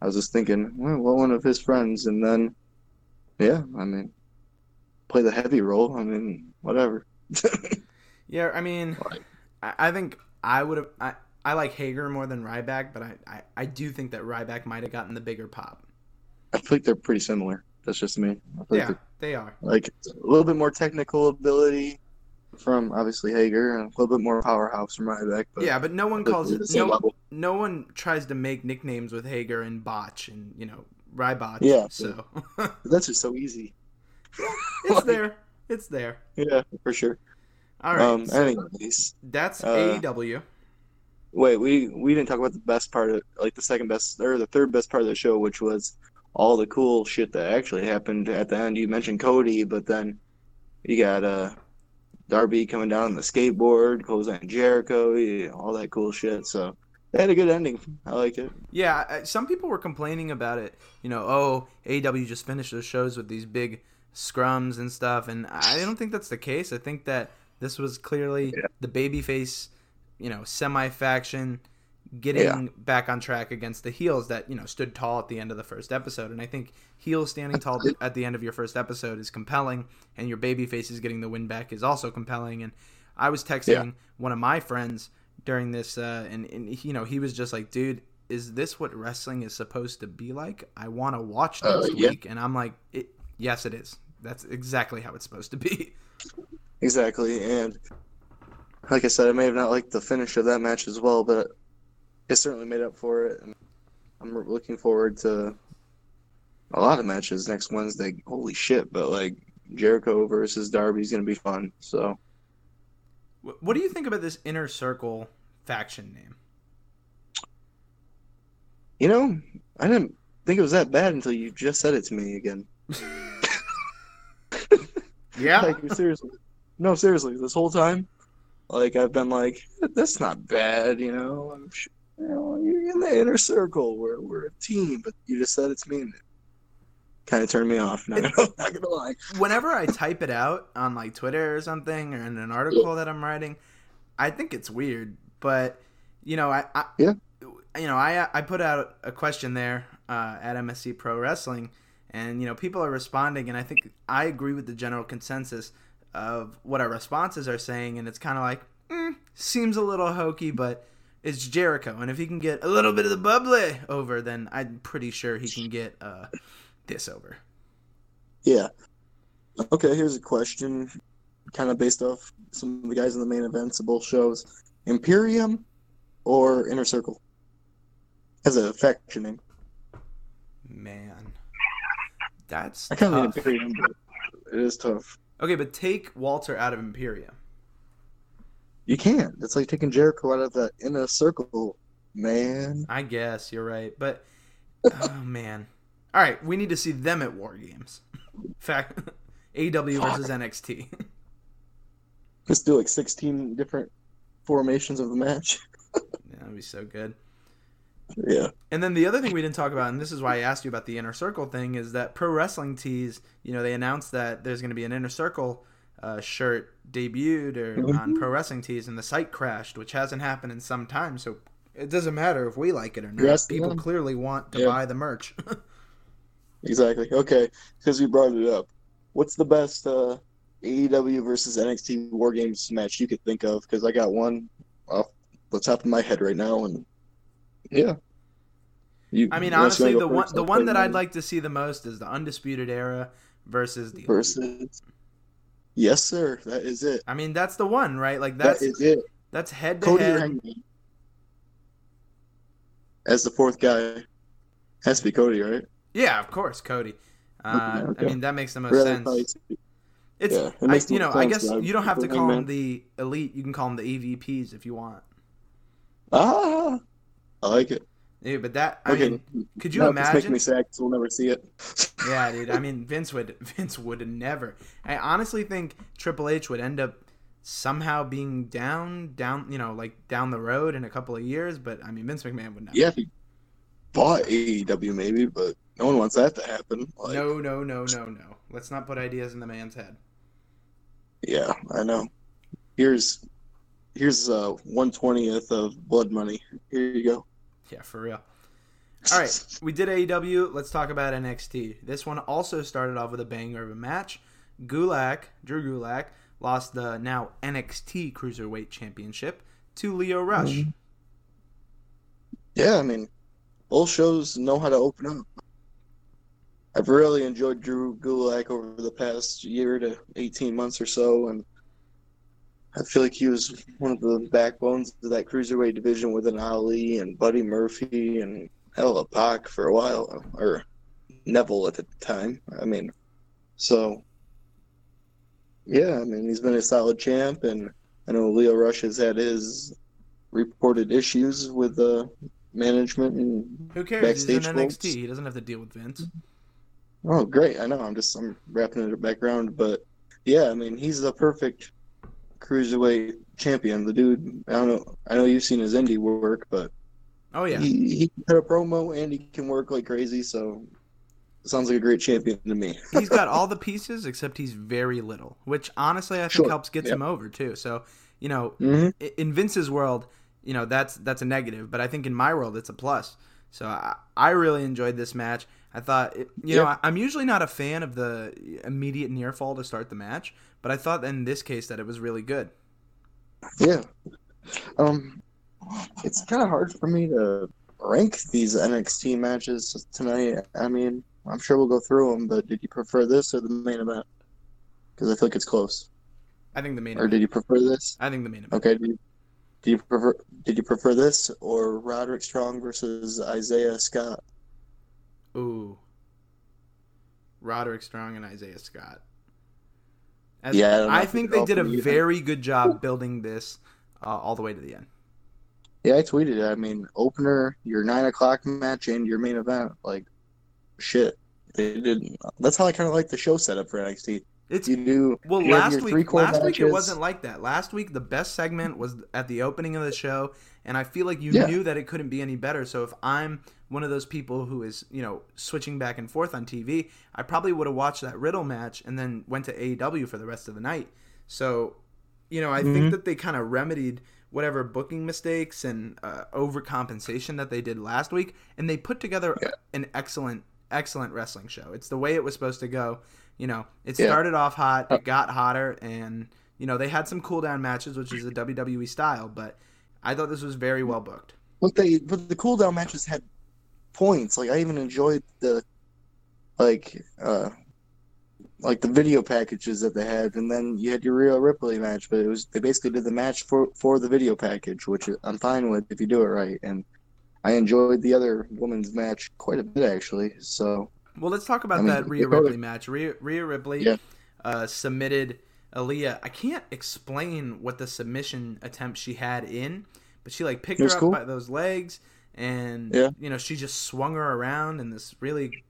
I was just thinking, well, well, one of his friends, and then yeah, I mean, play the heavy role. I mean, whatever. Yeah, I mean, I, I think I would have. I, I like Hager more than Ryback, but I, I, I do think that Ryback might have gotten the bigger pop. I think they're pretty similar. That's just me. Yeah, like, they are. like a little bit more technical ability from obviously Hager, and a little bit more powerhouse from Ryback. But Yeah, but no one calls it. No, level. no one tries to make nicknames with Hager and Botch and you know Rybotch. Yeah. so That's just so easy. it's Like- there. It's there. Yeah, for sure. All right. um. so Anyways, that's uh, AEW. wait, we we didn't talk about the best part of like the second best or the third best part of the show, which was all the cool shit that actually happened at the end. You mentioned Cody, but then you got uh Darby coming down on the skateboard, on Jericho, all that cool shit. So they had a good ending. I liked it. Yeah, some people were complaining about it. You know, oh, AEW just finished those shows with these big scrums and stuff, and I don't think that's the case. I think that this was clearly the babyface, you know, semi faction getting Yeah. back on track against the heels that you know stood tall at the end of the first episode. And I think heels standing tall at the end of your first episode is compelling, and your babyface is getting the win back is also compelling. And I was texting one of my friends during this, uh, and, and you know he was just like, "Dude, is this what wrestling is supposed to be like? I want to watch Uh, yeah. week." And I'm like, it, "Yes, it is. That's exactly how it's supposed to be." Exactly, and like I said, I may have not liked the finish of that match as well, but it certainly made up for it. And I'm looking forward to a lot of matches next Wednesday. Holy shit! But like Jericho versus Darby is gonna be fun. So What do you think about this inner circle faction name? you know, I didn't think it was that bad until you just said it to me again. Yeah, Like seriously, no, seriously, this whole time, like I've been like, that's not bad, you know. I'm sh- you know, you're in the inner circle. We're we're a team, but you just said it's me. Kind of turned me off. Not gonna, not gonna lie. whenever I type it out on like Twitter or something or in an article that I'm writing, I think it's weird. But you know, I, I Yeah. you know, I I put out a question there uh, at MSE Pro Wrestling, and you know, people are responding, and I think I agree with the general consensus of what our responses are saying, and it's kind of like mm, seems a little hokey, but. It's Jericho, and if he can get a little bit of the bubbly over, then I'm pretty sure he can get uh, this over. Yeah. Okay, here's a question, kind of based off some of the guys in the main events of both shows: Imperium or Inner Circle as a faction name. Man, that's I kind of. Imperium, but it is tough. Okay, but take Walter out of Imperium. You can't. It's like taking Jericho out of the inner circle, man. I guess you're right, but oh man. All right, we need to see them at War Games. Fact, AW versus NXT. Just do like 16 different formations of the match. Yeah, that'd be so good. Yeah. And then the other thing we didn't talk about, and this is why I asked you about the inner circle thing, is that Pro Wrestling Tees, you know, they announced that there's going to be an inner circle uh, shirt debuted or on Pro Wrestling Tees, and the site crashed, which hasn't happened in some time. So it doesn't matter if we like it or not. Yes, People yeah. clearly want to Yeah. buy the merch. Exactly. Okay, because you brought it up. What's the best uh, AEW versus NXT War Games match you could think of? Because I got one off the top of my head right now, and yeah. You, I mean, honestly, the go one first, the one that I'd like to see the most is the Undisputed Era versus the versus. Yes, sir. That is it. I mean, that's the one, right? Like that's that is it. that's head to Cody head. As the fourth guy. Has to be Cody, right? Yeah, of course, Cody. Uh, Okay, okay. I mean, that makes the most Really, sense. probably- It's yeah, it I, you the know, I guess sense, you don't have to Hangman. call them the elite. You can call them the EVPs if you want. Ah, I like it. Yeah, but that I Okay. mean, could you Now it's making imagine? me sad we'll never see it. Yeah, dude. I mean, Vince would Vince would never. I honestly think Triple H would end up somehow being down, down, you know, like down the road in a couple of years. But I mean, Vince McMahon would never. Yeah, if he bought AEW maybe, but no one wants that to happen. Like, No, no, no, no, no. Let's not put ideas in the man's head. Yeah, I know. Here's here's uh one twentieth of blood money. Here you go. Yeah, for real. All right, we did AEW. Let's talk about NXT. This one also started off with a banger of a match. Gulak, Drew Gulak, lost the now NXT Cruiserweight Championship to Lio Rush. Mm-hmm. Yeah, I mean, both shows know how to open up. I've really enjoyed Drew Gulak over the past year to 18 months or so, and I feel like he was one of the backbones of that cruiserweight division with an Ali and Buddy Murphy and hell, a Pac for a while, or Neville at the time. I mean, so yeah, I mean, he's been a solid champ, and I know Lio Rush has had his reported issues with uh, management and Who cares? He's in NXT. folks. He doesn't have to deal with Vince. Oh, great! I know. I'm just I'm wrapping it back around, but yeah, I mean, he's the perfect cruiserweight champion. The dude. I don't know. I know you've seen his indie work, but Oh yeah. he he cut a promo and he can work like crazy. So sounds like a great champion to me. he's got all the pieces except he's very little, which honestly I think Sure, helps gets yeah. him over too. So, you know, hmm in Vince's world, you know, that's that's a negative, but I think in my world it's a plus. So I, I really enjoyed this match. I thought, it, you know. I, I'm usually not a fan of the immediate near fall to start the match, but I thought in this case that it was really good. Yeah. Um, it's kind of hard for me to rank these NXT matches tonight. I mean, I'm sure we'll go through them, but did you prefer this or the main event? Because I feel like it's close. I think the main Or event. did you prefer this? I think the main event. Okay. Do you, do you prefer? Did you prefer this or Roderick Strong versus Isaiah Scott? Ooh. Roderick Strong and Isaiah Scott. As, Yeah, I I think they did a very good job building this uh, all the way to the end. Yeah, I tweeted. it. I mean, opener, your nine o'clock match, and your main event. Like, shit. They did. That's how I kind of like the show setup for NXT. It's You do. well you last week. Last week it wasn't like that. Last week the best segment was at the opening of the show, and I feel like you Yeah. knew that it couldn't be any better. So if I'm one of those people who is you know switching back and forth on TV, I probably would have watched that Riddle match and then went to AEW for the rest of the night. So you know I Mm-hmm. think that they kind of remedied whatever booking mistakes and uh, overcompensation that they did last week, and they put together Yeah. an excellent excellent wrestling show. It's the way it was supposed to go. You know, it Yeah. started off hot, it got hotter, and you know they had some cool down matches, which is a WWE style. But I thought this was very well booked. But they, but the cooldown matches had points. Like I even enjoyed the, like, uh, like the video packages that they had, and then you had your Rhea Ripley match. But it was they basically did the match for for the video package, which I'm fine with if you do it right. And I enjoyed the other women's match quite a bit actually. So Well, let's talk about I mean, that Rhea Ripley match. Rhea, Rhea Ripley Yeah. uh, submitted Aaliyah. I can't explain what the submission attempt she had in, but she like picked her up cool. by those legs, and Yeah. you know she just swung her around in this really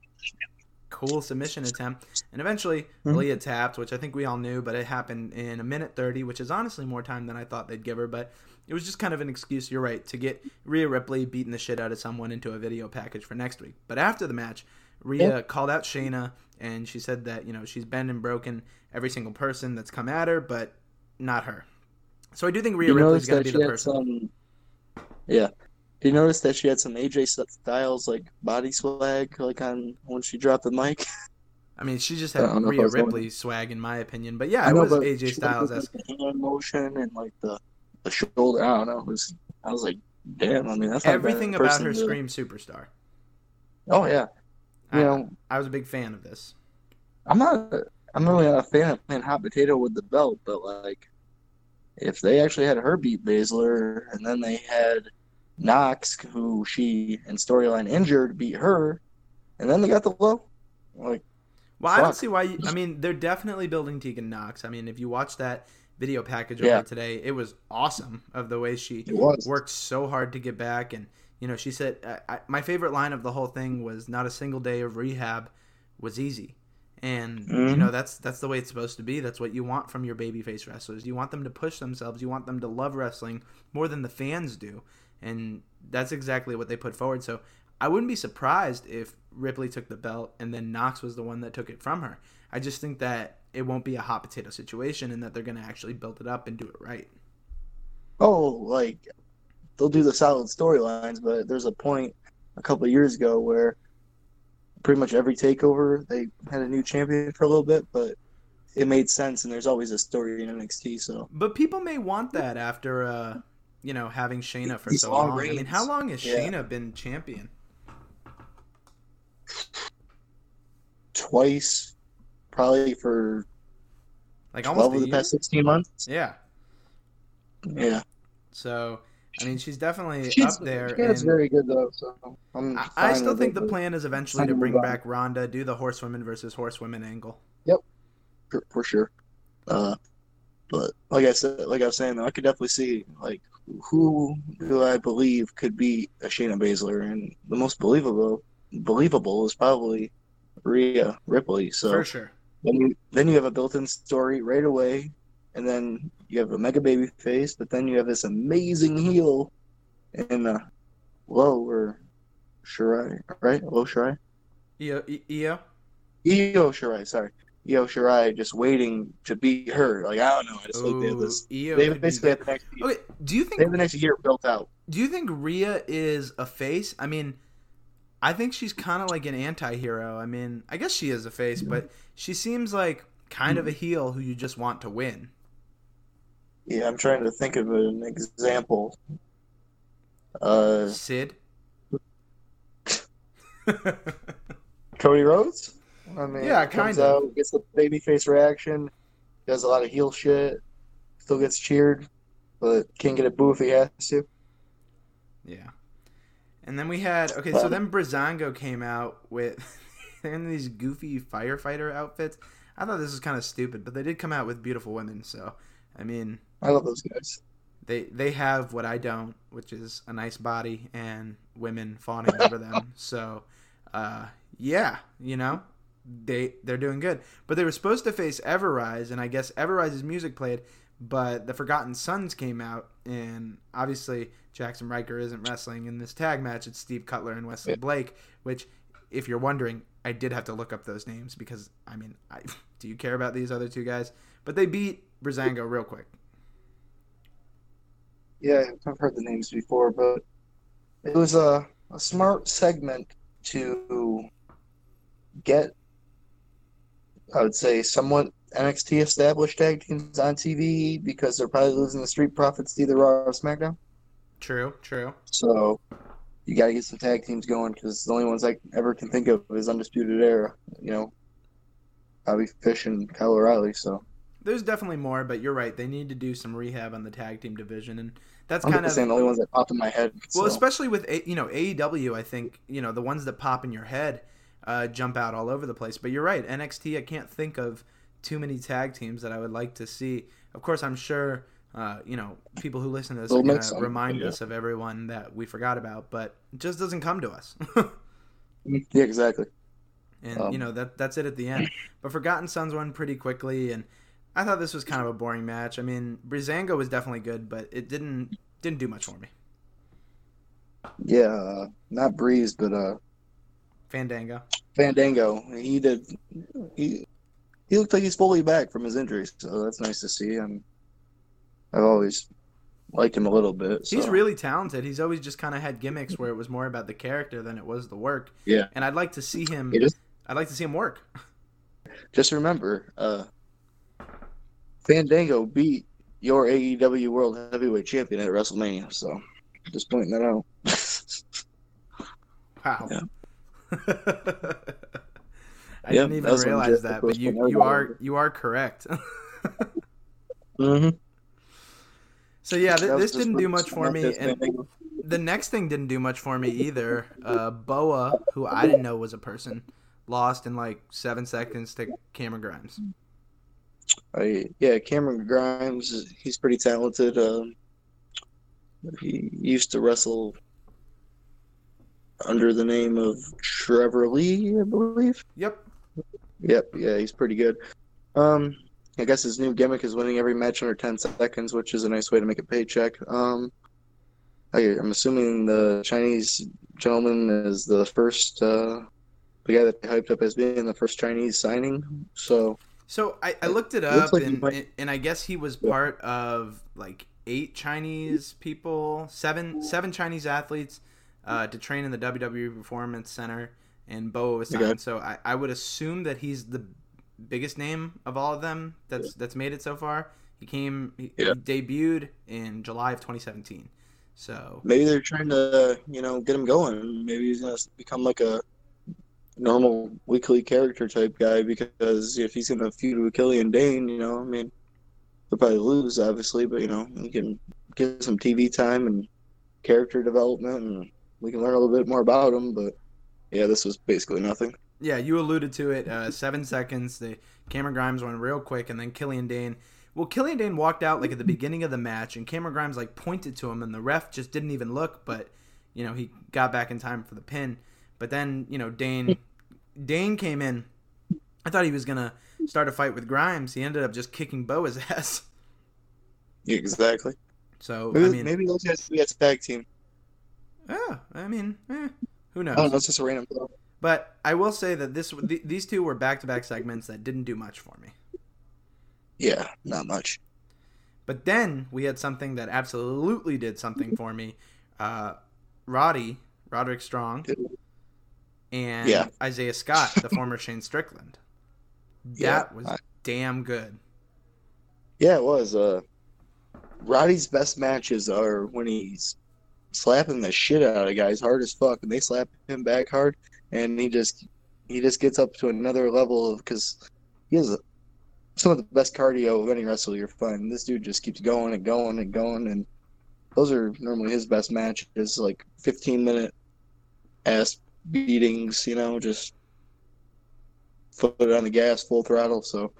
cool submission attempt, and eventually Mhm. Aaliyah tapped, which I think we all knew, but it happened in a minute thirty, which is honestly more time than I thought they'd give her, but. It was just kind of an excuse, you're right, to get Rhea Ripley beating the shit out of someone into a video package for next week. But after the match, Rhea called out Shayna and she said that, you know, she's been and broken every single person that's come at her, but not her. So I do think Rhea Ripley's going to be she the had person. some. Yeah. Did you notice that she had some AJ Styles like body swag like on when she dropped the mic? I mean, she just had don't know if I Rhea was going- Ripley swag, in my opinion. But yeah, I it know, was AJ Styles. As, hand motion and like the the shoulder. I don't know. It was I was like, damn. I mean, that's not everything about her to- scream superstar. Oh yeah. You I, know, I was a big fan of this. I'm not. I'm really not a fan of playing hot potato with the belt, but like, if they actually had her beat Baszler, and then they had Nox, who she in storyline injured, beat her, and then they got the low, like, Well, I don't see why. You, I mean, they're definitely building Tegan Nox. I mean, if you watch that video package Yeah. today, it was awesome of the way she worked so hard to get back. And you know, she said, I, I, "My favorite line of the whole thing was not a single day of rehab was easy." And you Mhm. know, that's that's the way it's supposed to be. That's what you want from your babyface wrestlers. You want them to push themselves. You want them to love wrestling more than the fans do. And that's exactly what they put forward. So I wouldn't be surprised if Ripley took the belt and then Nox was the one that took it from her. I just think that it won't be a hot potato situation and that they're going to actually build it up and do it right. oh, like they'll do the solid storylines, but there's a point a couple of years ago where pretty much every takeover they had a new champion for a little bit, but it made sense, and there's always a story in NXT. So But people may want that after, uh, you know, having Shayna for These so long long. I mean, how long has Yeah. Shayna been champion? twice, probably for Like almost a the year? past sixteen months. Yeah. Yeah, So, I mean, she's definitely she's, up there. That's very good though. So I'm. I, still think the plan is eventually to bring back Ronda, do the horsewomen versus horsewomen angle. for, for sure. Uh, but like I said, like I was saying, though, I could definitely see like who do I believe could be a Shayna Baszler, and the most believable believable is probably Rhea Ripley. So For sure. then you then you have a built-in story right away, and then you have a mega baby face, but then you have this amazing heel in uh, Low or Shirai, right? Low Shirai. Io, Io? Io Shirai, sorry. Io Shirai just waiting to beat her. Like I don't know. I just like they have this. Io They be basically have the next. Okay, do you think, They think have the next year built out. do you think Rhea is a face? I mean, I think she's kind of like an anti-hero. I mean, I guess she is a face, but she seems like kind of a heel who you just want to win. Yeah, I'm trying to think of an example. Uh, Sid. Cody Rhodes. I mean, Yeah, kind of. out, gets the babyface reaction, does a lot of heel shit, still gets cheered, but can't get a boo if he has to. Yeah. And then we had okay, so then Breezango came out with they're in these goofy firefighter outfits. I thought this was kind of stupid, but they did come out with beautiful women, so I mean, I love those guys. they they have what I don't, which is a nice body and women fawning over them. So, uh, yeah, you know, they they're doing good. But they were supposed to face Ever-Rise, and I guess Ever-Rise's music played, but the Forgotten Sons came out, and obviously Jaxson Ryker isn't wrestling in this tag match. It's Steve Cutler and Wesley Yeah. Blake, which, if you're wondering, I did have to look up those names because I mean, I, do you care about these other two guys? But they beat Breezango real quick. Yeah, I've heard the names before, but it was a, a smart segment to get, I would say, somewhat NXT established tag teams on TV because they're probably losing the Street Profits to either Raw or SmackDown. True, true. So you got to get some tag teams going because the only ones I ever can think of is Undisputed Era. You know, Bobby Fish and Kyle O'Reilly. So There's definitely more, but you're right. They need to do some rehab on the tag team division, and that's kind just of saying the only ones that pop in my head. well, especially with you know AEW. I think you know the ones that pop in your head uh, jump out all over the place. But you're right. NXT. I can't think of too many tag teams that I would like to see. Of course, I'm sure uh, you know people who listen to this They'll are gonna remind yeah. us of everyone that we forgot about, but it just doesn't come to us. yeah, exactly. and Um, you know that that's it at the end. But Forgotten Sons won pretty quickly, and I thought this was kind of a boring match. I mean, Breezango was definitely good, but it didn't didn't do much for me. Yeah, uh, not Breeze, but uh, Fandango. Fandango. He did. He he looked like he's fully back from his injury, so that's nice to see. And I've always liked him a little bit. He's really talented. He's always just kind of had gimmicks where it was more about the character than it was the work. Yeah. And I'd like to see him. Just I'd like to see him work. just remember, uh, Fandango beat your AEW World Heavyweight Champion at WrestleMania. So just pointing that out. Wow. Yeah. I Yeah, didn't even that was when realize that, but you you are you are correct. hmm so yeah, th- this didn't do much for me, and the next thing didn't do much for me either. Uh, Boa, who I didn't know was a person, lost in like seven seconds to Cameron Grimes. I, yeah, Cameron Grimes, he's pretty talented. Um, he used to wrestle under the name of Trevor Lee, I believe. Yep. Yep, yeah, he's pretty good. Um, I guess his new gimmick is winning every match under 10 seconds, which is a nice way to make a paycheck. Um, I, I'm assuming the Chinese gentleman is the first, uh, the guy that they hyped up as being the first Chinese signing. So, So I, I looked it It up, like and, might- and I guess he was part of like eight Chinese people, seven seven Chinese athletes uh, to train in the WWE Performance Center, and Boa was signed. Okay. So I, I would assume that he's the biggest name of all of them that's that's made it so far. He came, he, he debuted in July of 2017. So maybe they're trying to, you know, get him going. Maybe he's gonna become like a normal weekly character type guy because if he's gonna feud with Killian Dain, you know, I mean, he'll probably lose, obviously, but you know, he can get some TV time and character development, and we can learn a little bit more about him. But yeah, this was basically nothing. Yeah, you alluded to it. Uh, seven seconds. The Cameron Grimes went real quick, and then Killian Dain. Well, Killian Dain walked out like at the beginning of the match, and Cameron Grimes like pointed to him, and the ref just didn't even look. But you know he got back in time for the pin. But then you know Dain, Dain came in. I thought he was gonna start a fight with Grimes. He ended up just kicking Boa's ass. Exactly. So Maybe, I mean, maybe those guys be a tag team. yeah, I mean, eh, who knows? I don't know. It's just a random thought. But I will say that this th- these two were back to back segments that didn't do much for me. Yeah, not much. But then we had something that absolutely did something for me. Uh, Roddy, Roderick Strong, and Yeah. Isaiah Scott, the former Shane Strickland. Yeah, That was I- damn good. Yeah, it was. Uh, Roddy's best matches are when he's slapping the shit out of guys hard as fuck, and they slap him back hard, and he just he just gets up to another level of because he has some of the best cardio of any wrestler you're find. This dude just keeps going and going and going, and those are normally his best matches, like 15 minute ass beatings, you know, just foot it on the gas, full throttle. So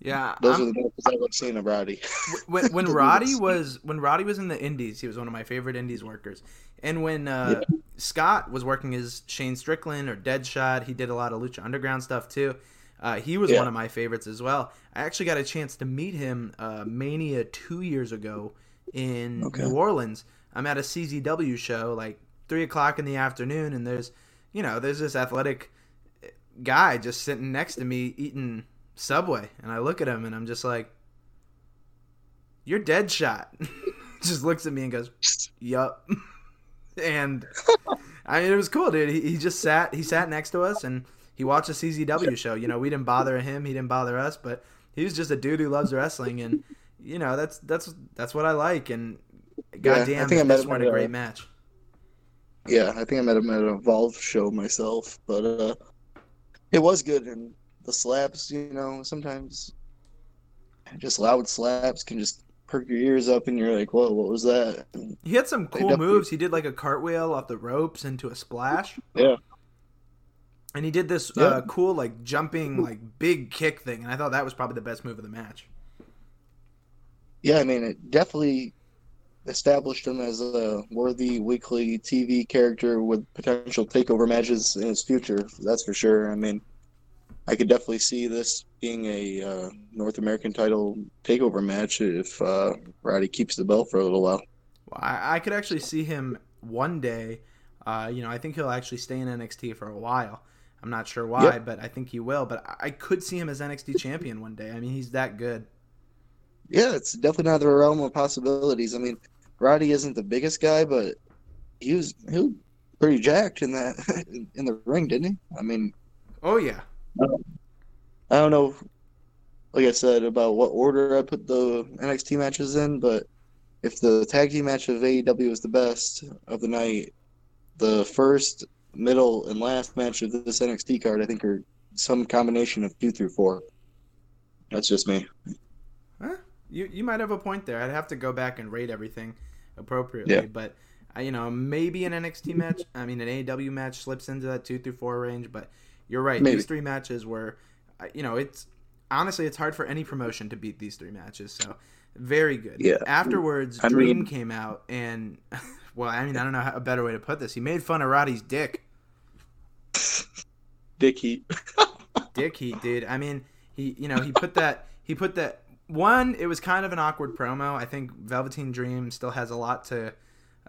Yeah, those I'm- are the matches I love seeing of Roddy. when when Roddy was when Roddy was in the Indies, he was one of my favorite Indies workers. And when uh, Scott was working as Shane Strickland or Deadshot, he did a lot of Lucha Underground stuff too. Uh, he was Yeah. one of my favorites as well. I actually got a chance to meet him uh, Mania two years ago in Okay. New Orleans. I'm at a CZW show like three o'clock in the afternoon, and there's you know there's this athletic guy just sitting next to me eating Subway, and I look at him and I'm just like, "You're dead shot." just looks at me and goes, "Yup." and I mean, it was cool, dude. He, he just sat. He sat next to us and he watched a CZW show. You know, we didn't bother him. He didn't bother us, but he was just a dude who loves wrestling, and you know that's that's that's what I like. And goddamn, I think I met this him what a a- great match. Yeah, I think I met him at a Evolve show myself, but uh, it was good. And the slaps, you know, sometimes just loud slaps can just perk your ears up, and you're like, "Whoa, what was that?" And, He had some cool definitely- moves. He did like a cartwheel off the ropes into a splash. yeah, And he did this Yeah. uh, cool like jumping like big kick thing, and I thought that was probably the best move of the match. yeah. I mean, it definitely established him as a worthy weekly TV character with potential takeover matches in his future. That's for sure. I mean, I could definitely see this being a uh, North American title takeover match if uh, Roddy keeps the belt for a little while. Well, I, I could actually see him one day. Uh, you know, I think he'll actually stay in NXT for a while. I'm not sure why, Yep. but I think he will. But I- I could see him as NXT champion one day. I mean, he's that good. Yeah, it's definitely not the realm of possibilities. I mean, Roddy isn't the biggest guy, but he was he was pretty jacked in that in the ring, didn't he? I mean, Oh yeah, I don't know, like I said, about what order I put the NXT matches in, but if the tag team match of AEW was the best of the night, the first middle and last match of this NXT card, I think, are some combination of two through four. That's just me. Huh? You you might have a point there. I'd have to go back and rate everything appropriately, Yeah. but uh, you know maybe an NXT match, I mean an AEW match slips into that two through four range. But you're right. Maybe. These three matches were, uh, you know, it's honestly it's hard for any promotion to beat these three matches. So very good. Yeah. Afterwards, I Dream mean- came out and, well, I mean I don't know how, a better way to put this. He made fun of Roddy's dick. Dick Heat. dick heat, dude. I mean, he you know he put that he put that one. It was kind of an awkward promo. I think Velveteen Dream still has a lot to,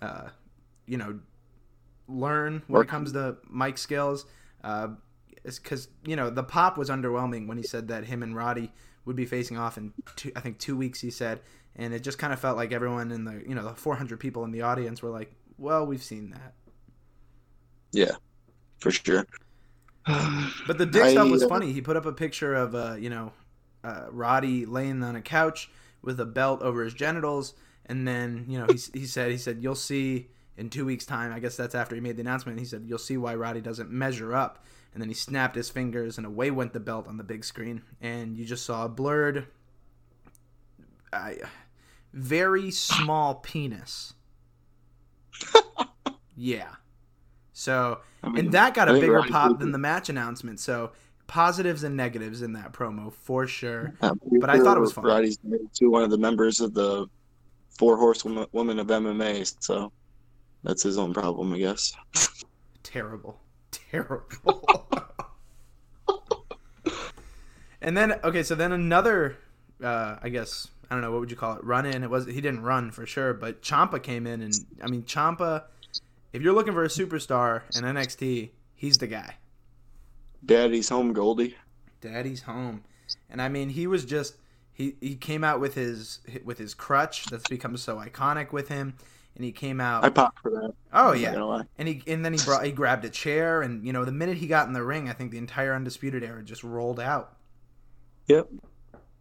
uh, you know, learn when Work. it comes to mic skills. Uh, because you know the pop was underwhelming when he said that him and Roddy would be facing off in two, I think two weeks. He said, and it just kind of felt like everyone in the you know the 400 people in the audience were like, well, we've seen that. Yeah, for sure. But the dick I, stuff was uh, funny. He put up a picture of uh, you know, uh, Roddy laying on a couch with a belt over his genitals, and then you know he he said he said you'll see in two weeks' time. I guess that's after he made the announcement. He said you'll see why Roddy doesn't measure up, and then he snapped his fingers and away went the belt on the big screen, and you just saw a blurred, I, very small penis. yeah. So I mean, and that got a bigger pop than the match announcement. So positives and negatives in that promo for sure. Yeah, But I thought it was fun. Roddy's married to one of the members of the Four Horsewomen women of MMA, so that's his own problem, I guess. Terrible, terrible. and then okay, so then another, uh, I guess I don't know what would you call it, run in. It was he didn't run for sure, but Ciampa came in, and I mean Ciampa. If you're looking for a superstar in NXT, he's the guy. Daddy's home, Goldie. Daddy's home, and I mean he was just he he came out with his with his crutch that's become so iconic with him, and he came out. I popped for that. oh I'm yeah, not gonna lie. and he and then he brought he grabbed a chair, and you know the minute he got in the ring, I think the entire undisputed era just rolled out. Yep.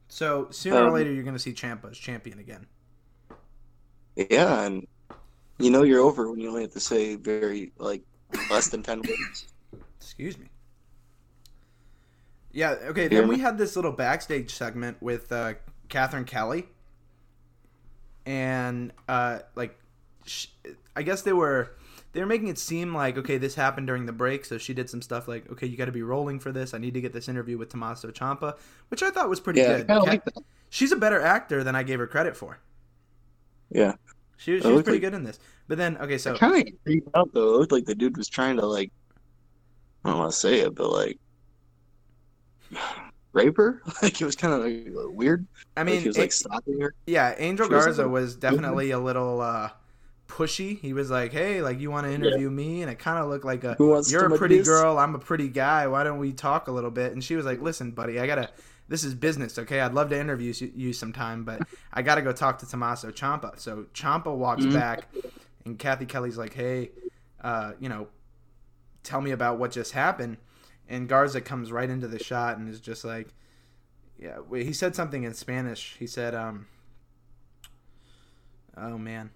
So sooner or Um, later, you're going to see Ciampa as champion again. Yeah, and you know you're over when you only have to say very like less than ten words. Excuse me. Yeah. Okay. Then me? we had this little backstage segment with uh, Catherine Kelly, and uh, like, sh- I guess they were they were making it seem like okay, this happened during the break, so she did some stuff like okay, you got to be rolling for this. I need to get this interview with Tommaso Ciampa, which I thought was pretty Yeah, good. kind like. She's a better actor than I gave her credit for. Yeah, She, she was pretty like- good in this. But then okay, so I kind of creeped out though. It looked like the dude was trying to like I don't want to say it, but like rape her. Like it was kind of like weird. I like mean, he was like stalking her. Yeah, Angel She was Garza like- was definitely a little uh, pushy. He was like, "Hey, like you want to interview me?" And it kind of looked like a, "You're a pretty this?" girl, I'm a pretty guy. Why don't we talk a little bit?" And she was like, "Listen, buddy, I gotta. This is business, okay? I'd love to interview you- sometime, but I gotta go talk to Tommaso Ciampa." So Ciampa walks Mhm. back, and Cathy Kelly's like, "Hey, uh, you know, tell me about what just happened." And Garza comes right into the shot and is just like, "Yeah." wait, He said something in Spanish. He said, um. Oh man,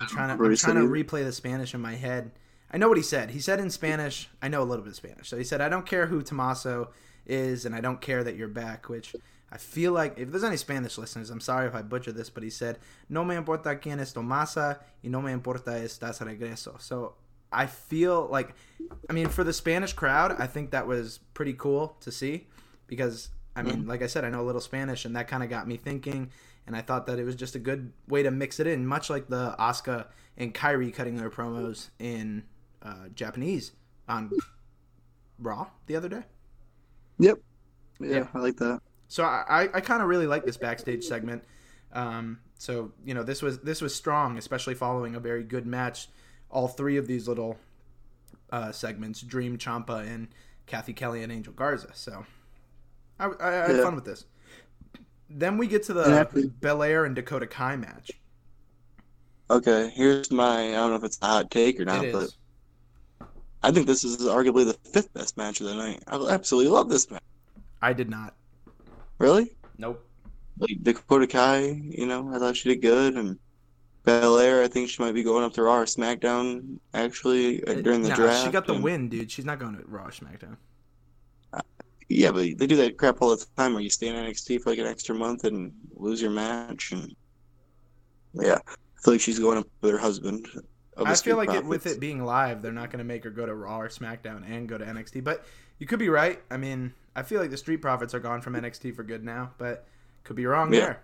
I'm trying to I'm trying to replay the Spanish in my head. I know what he said. He said in Spanish. I know a little bit of Spanish. So he said, "I don't care who Tommaso is, and I don't care that you're back." Which I feel like if there's any Spanish listeners, I'm sorry if I butcher this, but he said, "No me importa quién es Tomasa y no me importa estás regreso." So I feel like, I mean, for the Spanish crowd, I think that was pretty cool to see because I mean, like I said, I know a little Spanish, and that kind of got me thinking. And I thought that it was just a good way to mix it in, much like the Asuka and Kairi cutting their promos in uh, Japanese on Raw the other day. Yep. Yeah, Yeah. I like that. So I, I, I kind of really like this backstage segment. Um, so you know this was this was strong, especially following a very good match. All three of these little uh, segments: Dream, Ciampa, and Cathy Kelly and Angel Garza. So I, I, I had Yeah. fun with this. Then we get to the after- Belair and Dakota Kai match. Okay, here's my I don't know if it's a hot take or not, it but is. I think this is arguably the fifth best match of the night. I absolutely love this match. I did not. Really? Nope. Like Dakota Kai, you know, I thought she did good and Belair, I think she might be going up to Raw or SmackDown actually uh, during the Nah, draft. She got the and- win, dude. She's not going to Raw or SmackDown. Yeah, but they do that crap all the time where you stay in NXT for like an extra month and lose your match and yeah. I feel like she's going up with her husband. I feel like it, with it being live, they're not going to make her go to Raw or SmackDown and go to NXT. But you could be right. I mean, I feel like the Street Profits are gone from NXT for good now, but could be wrong Yeah. there.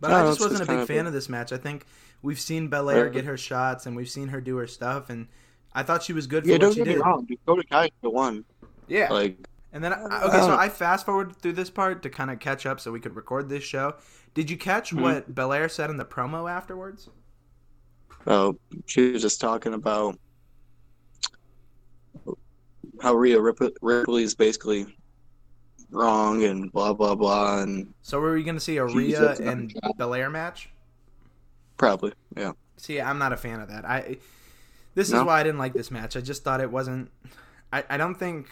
But No, I just wasn't just a big of fan a- of this match. I think we've seen Belair get her shots and we've seen her do her stuff, and I thought she was good for Yeah, what she did. wrong. Dakota Kai the one. Yeah. Like And then, I, okay, so I fast forward through this part to kind of catch up so we could record this show. Did you catch Mhm. what Belair said in the promo afterwards? Oh, she was just talking about how Rhea Ripley is basically wrong and blah blah blah, and So were we going to see a Rhea and. Belair match? probably yeah. See, I'm not a fan of that. I this is why I didn't like this match. I just thought it wasn't. I, I don't think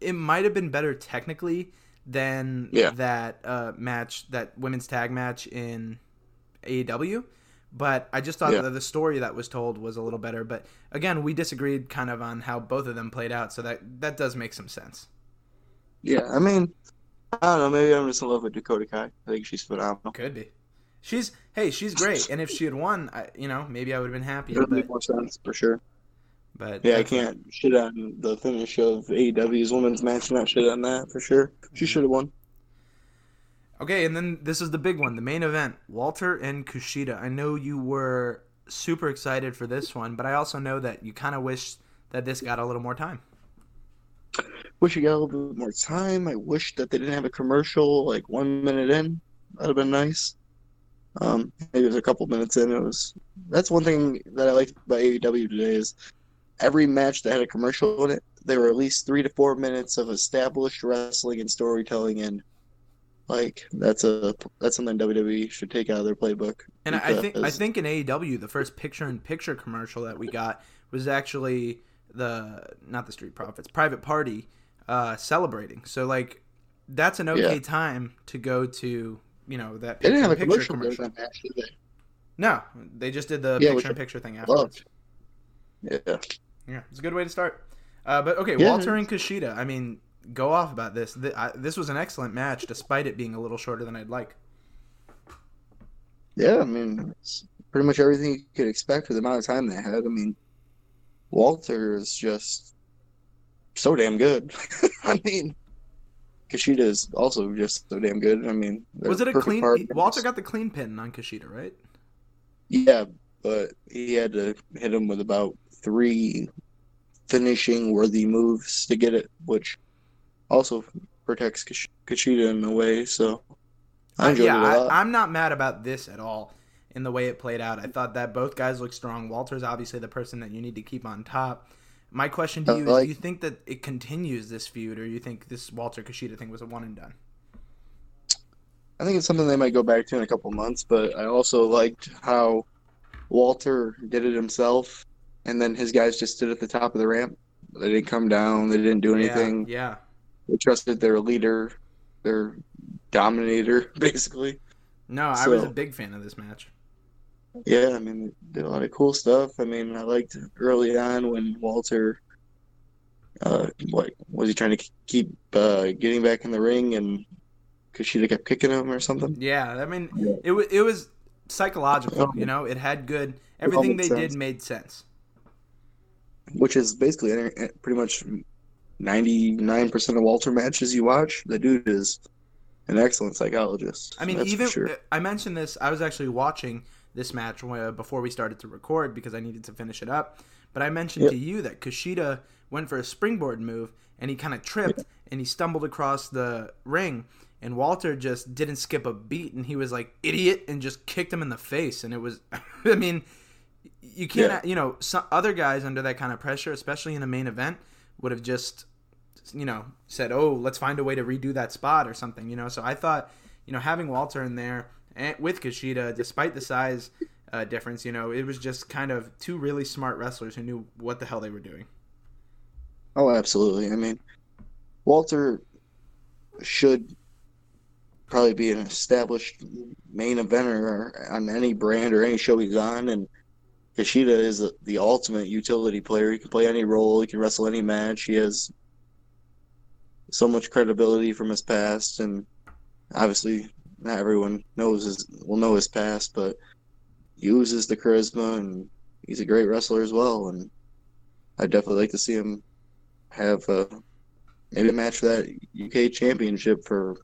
it might have been better technically than Yeah. that uh, match, that women's tag match in AEW. But I just thought Yeah. that the story that was told was a little better. But again, we disagreed kind of on how both of them played out, so that that does make some sense. Yeah, I mean, I don't know. Maybe I'm just in love with Dakota Kai. I think she's phenomenal. Could be. She's hey, she's great, and if she had won, I, you know, maybe I would have been happy. It would But, make more sense for sure. but Yeah, I can't shit on the finish of AEW's women's match. Not shit on that for sure. She mm-hmm. should have won. Okay, and then this is the big one, the main event: Walter and Kushida. I know you were super excited for this one, but I also know that you kind of wish that this got a little more time. Wish you got a little bit more time. I wish that they didn't have a commercial like one minute in. That'd have been nice. Um, maybe it was a couple minutes in. It was. That's one thing that I liked about AEW today is every match that had a commercial in it, there were at least three to four minutes of established wrestling and storytelling, and like that's a that's something WWE should take out of their playbook. And I I think I think in AEW, the first picture-in-picture commercial that we got was actually the not the Street Profits, Private Party, uh, celebrating. So like, that's an okay Yeah. time to go to. You know that they didn't have a commercial, during that match, did they? No, they just did the Yeah, picture-in-picture thing afterwards. loved. Yeah. Yeah, it's a good way to start. Uh, but okay, Yeah, Walter and Kushida. I mean, go off about this. Th- I, this was an excellent match, despite it being a little shorter than I'd like. Yeah, I mean, it's pretty much everything you could expect for the amount of time they had. I mean, Walter is just so damn good. I mean, Kushida is also just so damn good. I mean, Was it a clean? partners. Walter got the clean pin on Kushida, right? Yeah, but he had to hit him with about three finishing worthy moves to get it, which also protects Kush- Kushida in a way. So I Uh, enjoyed yeah, it a lot. I, I'm not mad about this at all. In the way it played out, I thought that both guys looked strong. Walter's obviously the person that you need to keep on top. My question to you is: like- Do you think that it continues this feud, or you think this Walter Kushida thing was a one and done? I think it's something they might go back to in a couple months, but I also liked how Walter did it himself, and then his guys just stood at the top of the ramp. They didn't come down. They didn't do anything. Yeah, yeah. They trusted their leader, their dominator, basically. No, I was a big fan of this match. Yeah, I mean, did a lot of cool stuff. I mean, I liked early on when Walter, uh, what was he trying to keep uh, getting back in the ring, and Kushida kept kicking him or something. Yeah, I mean, Yeah. it was it was psychological. You know, it had good. Everything they makes did made sense. which is basically pretty much 99% of Walter matches you watch. The dude is an excellent psychologist. I mean, even sure. I mentioned this. I was actually watching this match before we started to record because I needed to finish it up. But I mentioned Yep. to you that Kushida went for a springboard move and he kind of tripped and he stumbled across the ring. And Walter just didn't skip a beat and he was like idiot and just kicked him in the face. And it was, I mean, you can't, Yeah. you know, some other guys under that kind of pressure, especially in a main event, would have just you know, said, "Oh, let's find a way to redo that spot or something," you know. So I thought, you know, having Walter in there and with Kushida, despite the size uh, difference, you know, it was just kind of two really smart wrestlers who knew what the hell they were doing. oh, absolutely. I mean, Walter should probably be an established main eventer on any brand or any show he's on. And Kushida is the, the ultimate utility player. He can play any role. He can wrestle any match. He has so much credibility from his past, and obviously not everyone knows his will know his past, but he uses the charisma and he's a great wrestler as well. And I'd definitely like to see him have uh, maybe a match for that UK championship for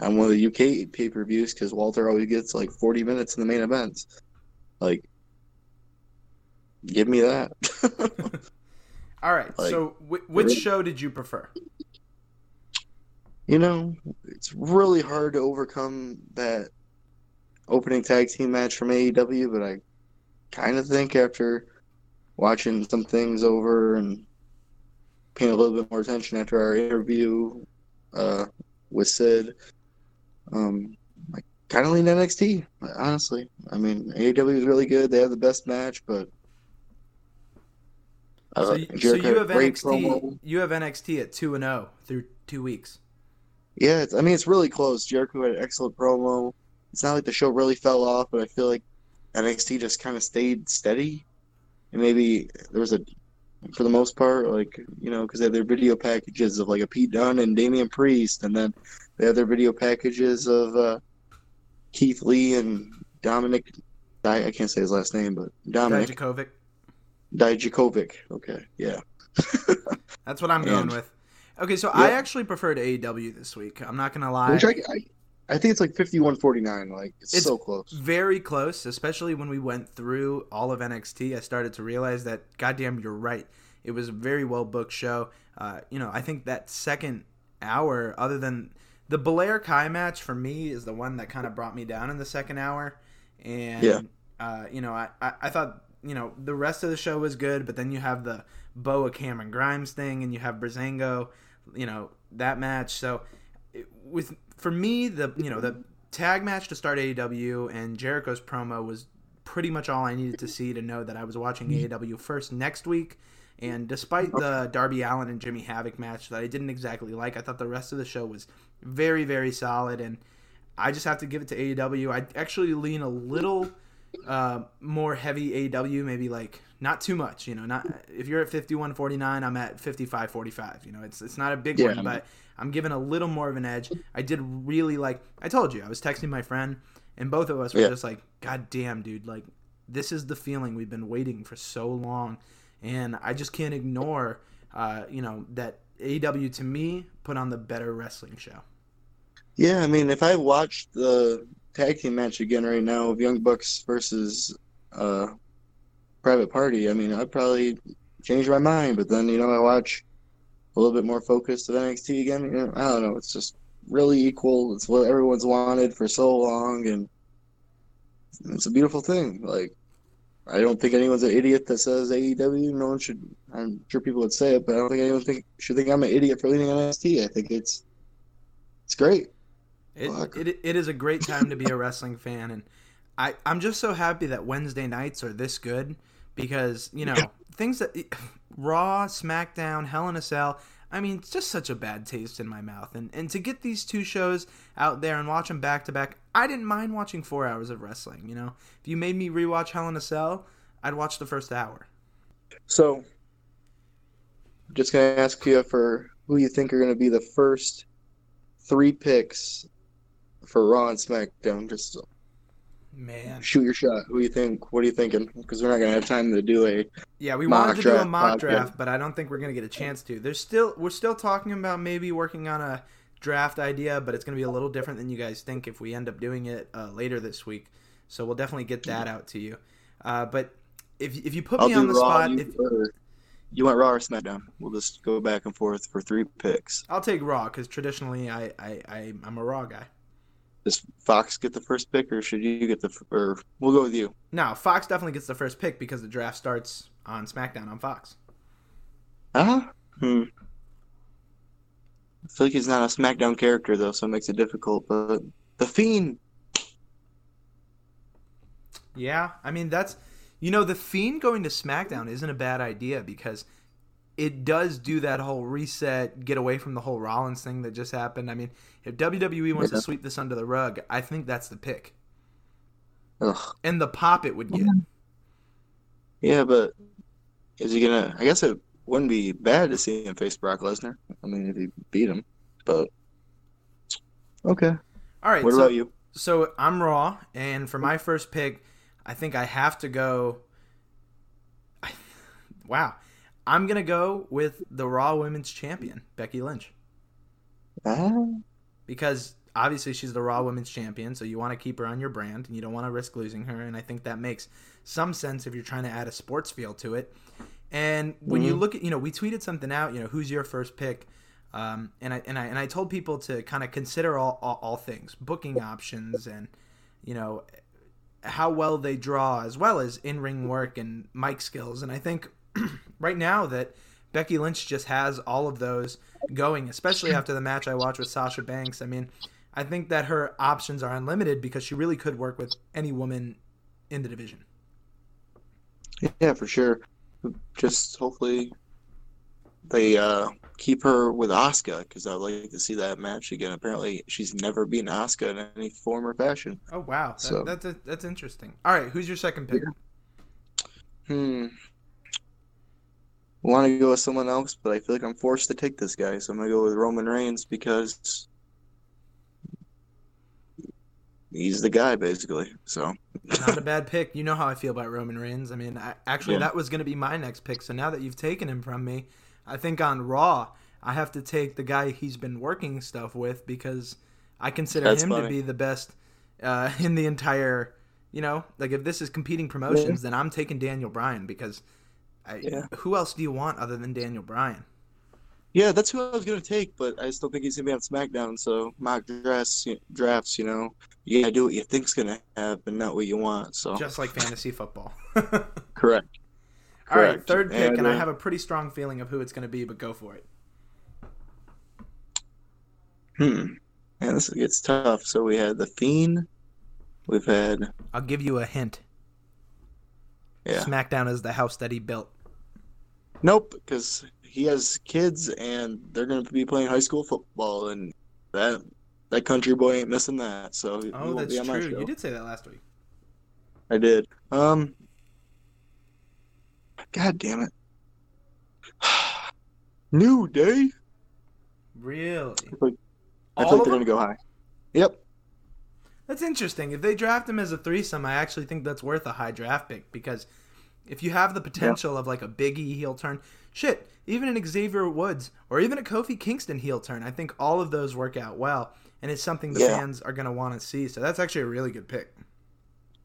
on one of the UK pay per views because Walter always gets like 40 minutes in the main events. Like, give me that. All right. Like, so, wh- which show did you prefer? You know, it's really hard to overcome that opening tag team match from AEW, but I kind of think after watching some things over and paying a little bit more attention after our interview uh, with Sid, um, I kind of lean NXT, honestly. I mean, AEW is really good. They have the best match, but. So, Uh, you, so you have NXT. promo. You have NXT at two and zero through two weeks. Yeah, it's, I mean it's really close. Jericho had an excellent promo. It's not like the show really fell off, but I feel like NXT just kind of stayed steady. And maybe there was a, for the most part, like you know, because they have their video packages of like a Pete Dunne and Damian Priest, and then they have their video packages of uh, Keith Lee and Dominic. I, I can't say his last name, but Dominik Dijakovic. Dijakovic. Okay, yeah. That's what I'm going And- with. Okay, so I actually preferred AEW this week. I'm not gonna lie. Which I, I, I think it's like fifty-one forty-nine. Like it's, It's- so close. very close, especially when we went through all of NXT. I started to realize that, goddamn, you're right. It was a very well booked show. Uh, you know, I think that second hour, other than the Belair Kai match, for me is the one that kind of brought me down in the second hour. And Yeah. uh, you know, I, I, I thought you know the rest of the show was good, but then you have the Boa Cameron Grimes thing, and you have Breezango, you know that match. So it- with for me the you know the tag match to start AEW and Jericho's promo was pretty much all I needed to see to know that I was watching mm-hmm. AEW first next week. And despite the Darby Allin and Jimmy Havoc match that I didn't exactly like, I thought the rest of the show was very very solid and I just have to give it to AEW. I actually lean a little uh, more heavy AW, maybe like not too much. You know, not if you're at 51.49, I'm at 55.45. You know, it's it's not a big Yeah. one, but I'm given a little more of an edge. I did really like. I told you, I was texting my friend, and both of us were Yeah. just like, "God damn, dude! Like, this is the feeling we've been waiting for so long," and I just can't ignore, uh, you know, that AW to me put on the better wrestling show. Yeah, I mean, if I watched the tag team match again right now of Young Bucks versus uh, Private Party, I mean, I'd probably change my mind. But then, you know, I watch a little bit more focused of NXT again. You know, I don't know. It's just really equal. It's what everyone's wanted for so long, and it's a beautiful thing. Like, I don't think anyone's an idiot that says AEW. No one should. I'm sure people would say it, but I don't think anyone think should think I'm an idiot for leaning on NXT. I think it's it's great. It, it, it is a great time to be a wrestling fan, and I I'm just so happy that Wednesday nights are this good because you know things that Raw, SmackDown, Hell in a Cell. I mean, it's just such a bad taste in my mouth, and and to get these two shows out there and watch them back to back, I didn't mind watching four hours of wrestling. You know, if you made me rewatch Hell in a Cell, I'd watch the first hour. So, just gonna ask you for who you think are gonna be the first three picks for Raw and SmackDown. Just Man, shoot your shot. Who do you think? What are you thinking? Because we're not gonna have time to do a. Yeah, we mock wanted to do a mock draft, but I don't think we're gonna get a chance to. There's still we're still talking about maybe working on a draft idea, but it's gonna be a little different than you guys think if we end up doing it uh, later this week. So we'll definitely get that out to you. Uh, but if if you put I'll me on the Raw. spot, You, if, or- you want Raw or SmackDown? We'll just go back and forth for three picks. I'll take Raw because traditionally I, I I I'm a Raw guy. Does Fox get the first pick, or should you get the? Or we'll go with you. Now Fox definitely gets the first pick because the draft starts on SmackDown on Fox. Ah. Hmm. I feel like he's not a SmackDown character though, so it makes it difficult. But the Fiend. Yeah, I mean that's you know the Fiend going to SmackDown isn't a bad idea because it does do that whole reset, get away from the whole Rollins thing that just happened. I mean, if WWE wants Yeah. to sweep this under the rug, I think that's the pick. Ugh. And the pop it would get. Yeah, but is he gonna? I guess it wouldn't be bad to see him face Brock Lesnar. I mean, if he beat him, but okay. All right. What so, about you? So I'm Raw, and for my first pick, I think I have to go. Wow, I'm gonna go with the Raw Women's Champion, Becky Lynch, Ah, because obviously she's the Raw Women's Champion, so you want to keep her on your brand, and you don't want to risk losing her, and I think that makes some sense if you're trying to add a sports feel to it. And when you look at, you know, we tweeted something out, you know, who's your first pick? Um, and I and I and I told people to kind of consider all, all all things, booking options, and you know how well they draw, as well as in ring work and mic skills. And I think right now that Becky Lynch just has all of those going, especially after the match I watched with Sasha Banks. I mean, I think that her options are unlimited because she really could work with any woman in the division. yeah, for sure. Just hopefully they uh, keep her with Asuka because I'd like to see that match again. Apparently, she's never beaten Asuka in any form or fashion. Oh wow, that, So- that's that's interesting. All right, who's your second pick? Hmm. Want to go with someone else, but I feel like I'm forced to take this guy, so I'm gonna go with Roman Reigns because he's the guy, basically. So Not a bad pick. You know how I feel about Roman Reigns. I mean, I, actually, Yeah. that was going to be my next pick. So now that you've taken him from me, I think on Raw, I have to take the guy he's been working stuff with because I consider That's him to be the best uh, in the entire. You know, like if this is competing promotions, then I'm taking Daniel Bryan because I, Yeah. who else do you want other than Daniel Bryan? yeah, that's who I was gonna take, but I still think he's gonna be on SmackDown. So mock drafts, drafts, you know, you gotta do what you think's gonna happen, not what you want. So Just like fantasy football. correct. All right, Correct. third pick, and, I uh, have a pretty strong feeling of who it's going to be, but go for it. Hmm. Man, this gets tough. So we had the Fiend. We've had I'll give you a hint. yeah. SmackDown is the house that he built. Nope, because he has kids and they're going to be playing high school football, and that that country boy ain't missing that. So Oh, won't that's be on my true. You did say that last week. I did. Um. God damn it. New Day. Really? I All think they're going to go high. Yep. That's interesting. If they draft him as a threesome, I actually think that's worth a high draft pick because if you have the potential of like a Biggie heel turn, shit, even an Xavier Woods or even a Kofi Kingston heel turn, I think all of those work out well, and it's something the Yeah. fans are going to want to see. So that's actually a really good pick.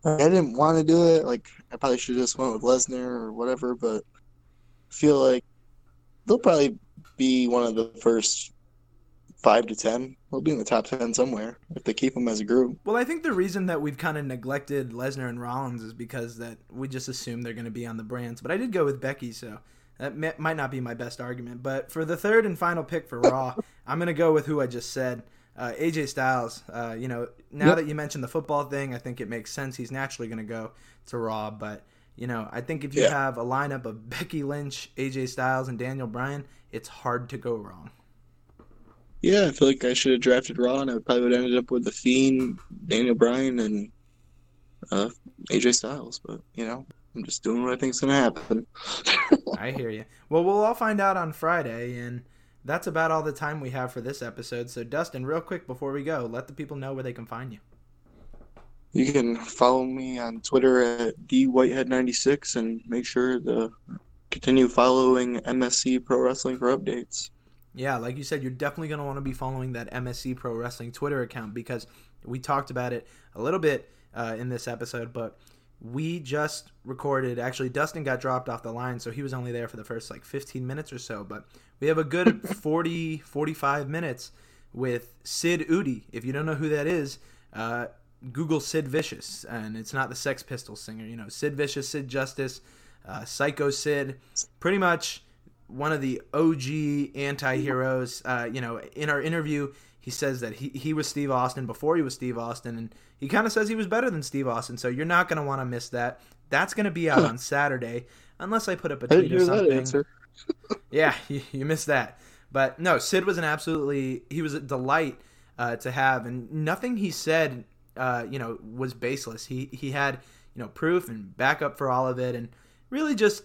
I didn't want to do it. Like I probably should have just went with Lesnar or whatever, but I feel like they'll probably be one of the first five to ten. They'll be in the top ten somewhere if they keep them as a group. Well, I think the reason that we've kind of neglected Lesnar and Rollins is because that we just assume they're going to be on the brands. But I did go with Becky, so that may, might not be my best argument. But for the third and final pick for Raw, I'm going to go with who I just said, uh, AJ Styles. Uh, you know, now Yep. that you mentioned the football thing, I think it makes sense. He's naturally going to go to Raw, but. You know, I think if you Yeah. have a lineup of Becky Lynch, AJ Styles, and Daniel Bryan, it's hard to go wrong. Yeah, I feel like I should have drafted Raw, and I probably would have ended up with the Fiend, Daniel Bryan, and uh, AJ Styles. But you know, I'm just doing what I think's gonna happen. I hear you. Well, we'll all find out on Friday, and that's about all the time we have for this episode. So, Dustin, real quick before we go, let the people know where they can find you. You can follow me on Twitter at dwhitehead96 and make sure to continue following MSE Pro Wrestling for updates. Yeah, like you said, you're definitely going to want to be following that MSE Pro Wrestling Twitter account because we talked about it a little bit uh, in this episode, but we just recorded. Actually, Dustin got dropped off the line, so he was only there for the first like 15 minutes or so. But we have a good 40, 45 minutes with Sid Eudy. If you don't know who that is, uh, Google Sid Vicious, and it's not the Sex Pistols singer. You know, Sid Vicious, Sid Justice, uh, Psycho Sid, pretty much one of the OG anti-heroes. Uh, you know, in our interview, he says that he, he was Steve Austin before he was Steve Austin, and he kind of says he was better than Steve Austin. So you're not going to want to miss that. That's going to be out on Saturday, unless I put up a tweet or something. yeah, you, you missed that. But no, Sid was an absolutely he was a delight uh, to have, and nothing he said, uh, you know, was baseless. He he had you know proof and backup for all of it, and really just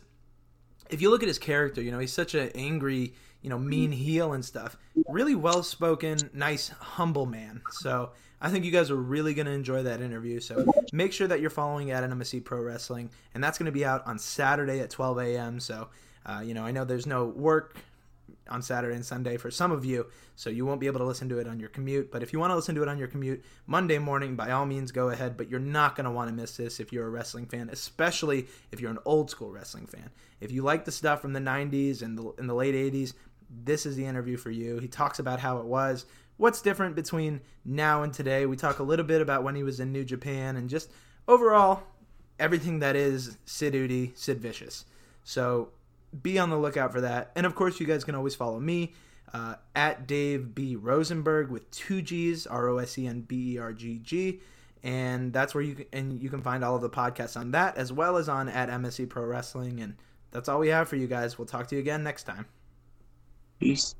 if you look at his character, you know, he's such an angry, you know, mean heel and stuff. Really well spoken, nice, humble man. So I think you guys are really going to enjoy that interview. So make sure that you're following at MSE Pro Wrestling, and that's going to be out on Saturday at 12 a.m. So, uh, you know, I know there's no work on Saturday and Sunday for some of you, so you won't be able to listen to it on your commute. But if you want to listen to it on your commute Monday morning, by all means go ahead. But you're not going to want to miss this if you're a wrestling fan, especially if you're an old school wrestling fan. If you like the stuff from the 90s and the, in the late 80s, this is the interview for you. He talks about how it was, what's different between now and today. We talk a little bit about when he was in New Japan and just overall everything that is Sid Eudy, Sid Vicious. So be on the lookout for that. And of course, you guys can always follow me uh, at Dave B. Rosenberg with two G's, R O S E N B E R G G. And that's where you can, and you can find all of the podcasts on that as well as on at MSE Pro Wrestling. And that's all we have for you guys. We'll talk to you again next time. Peace.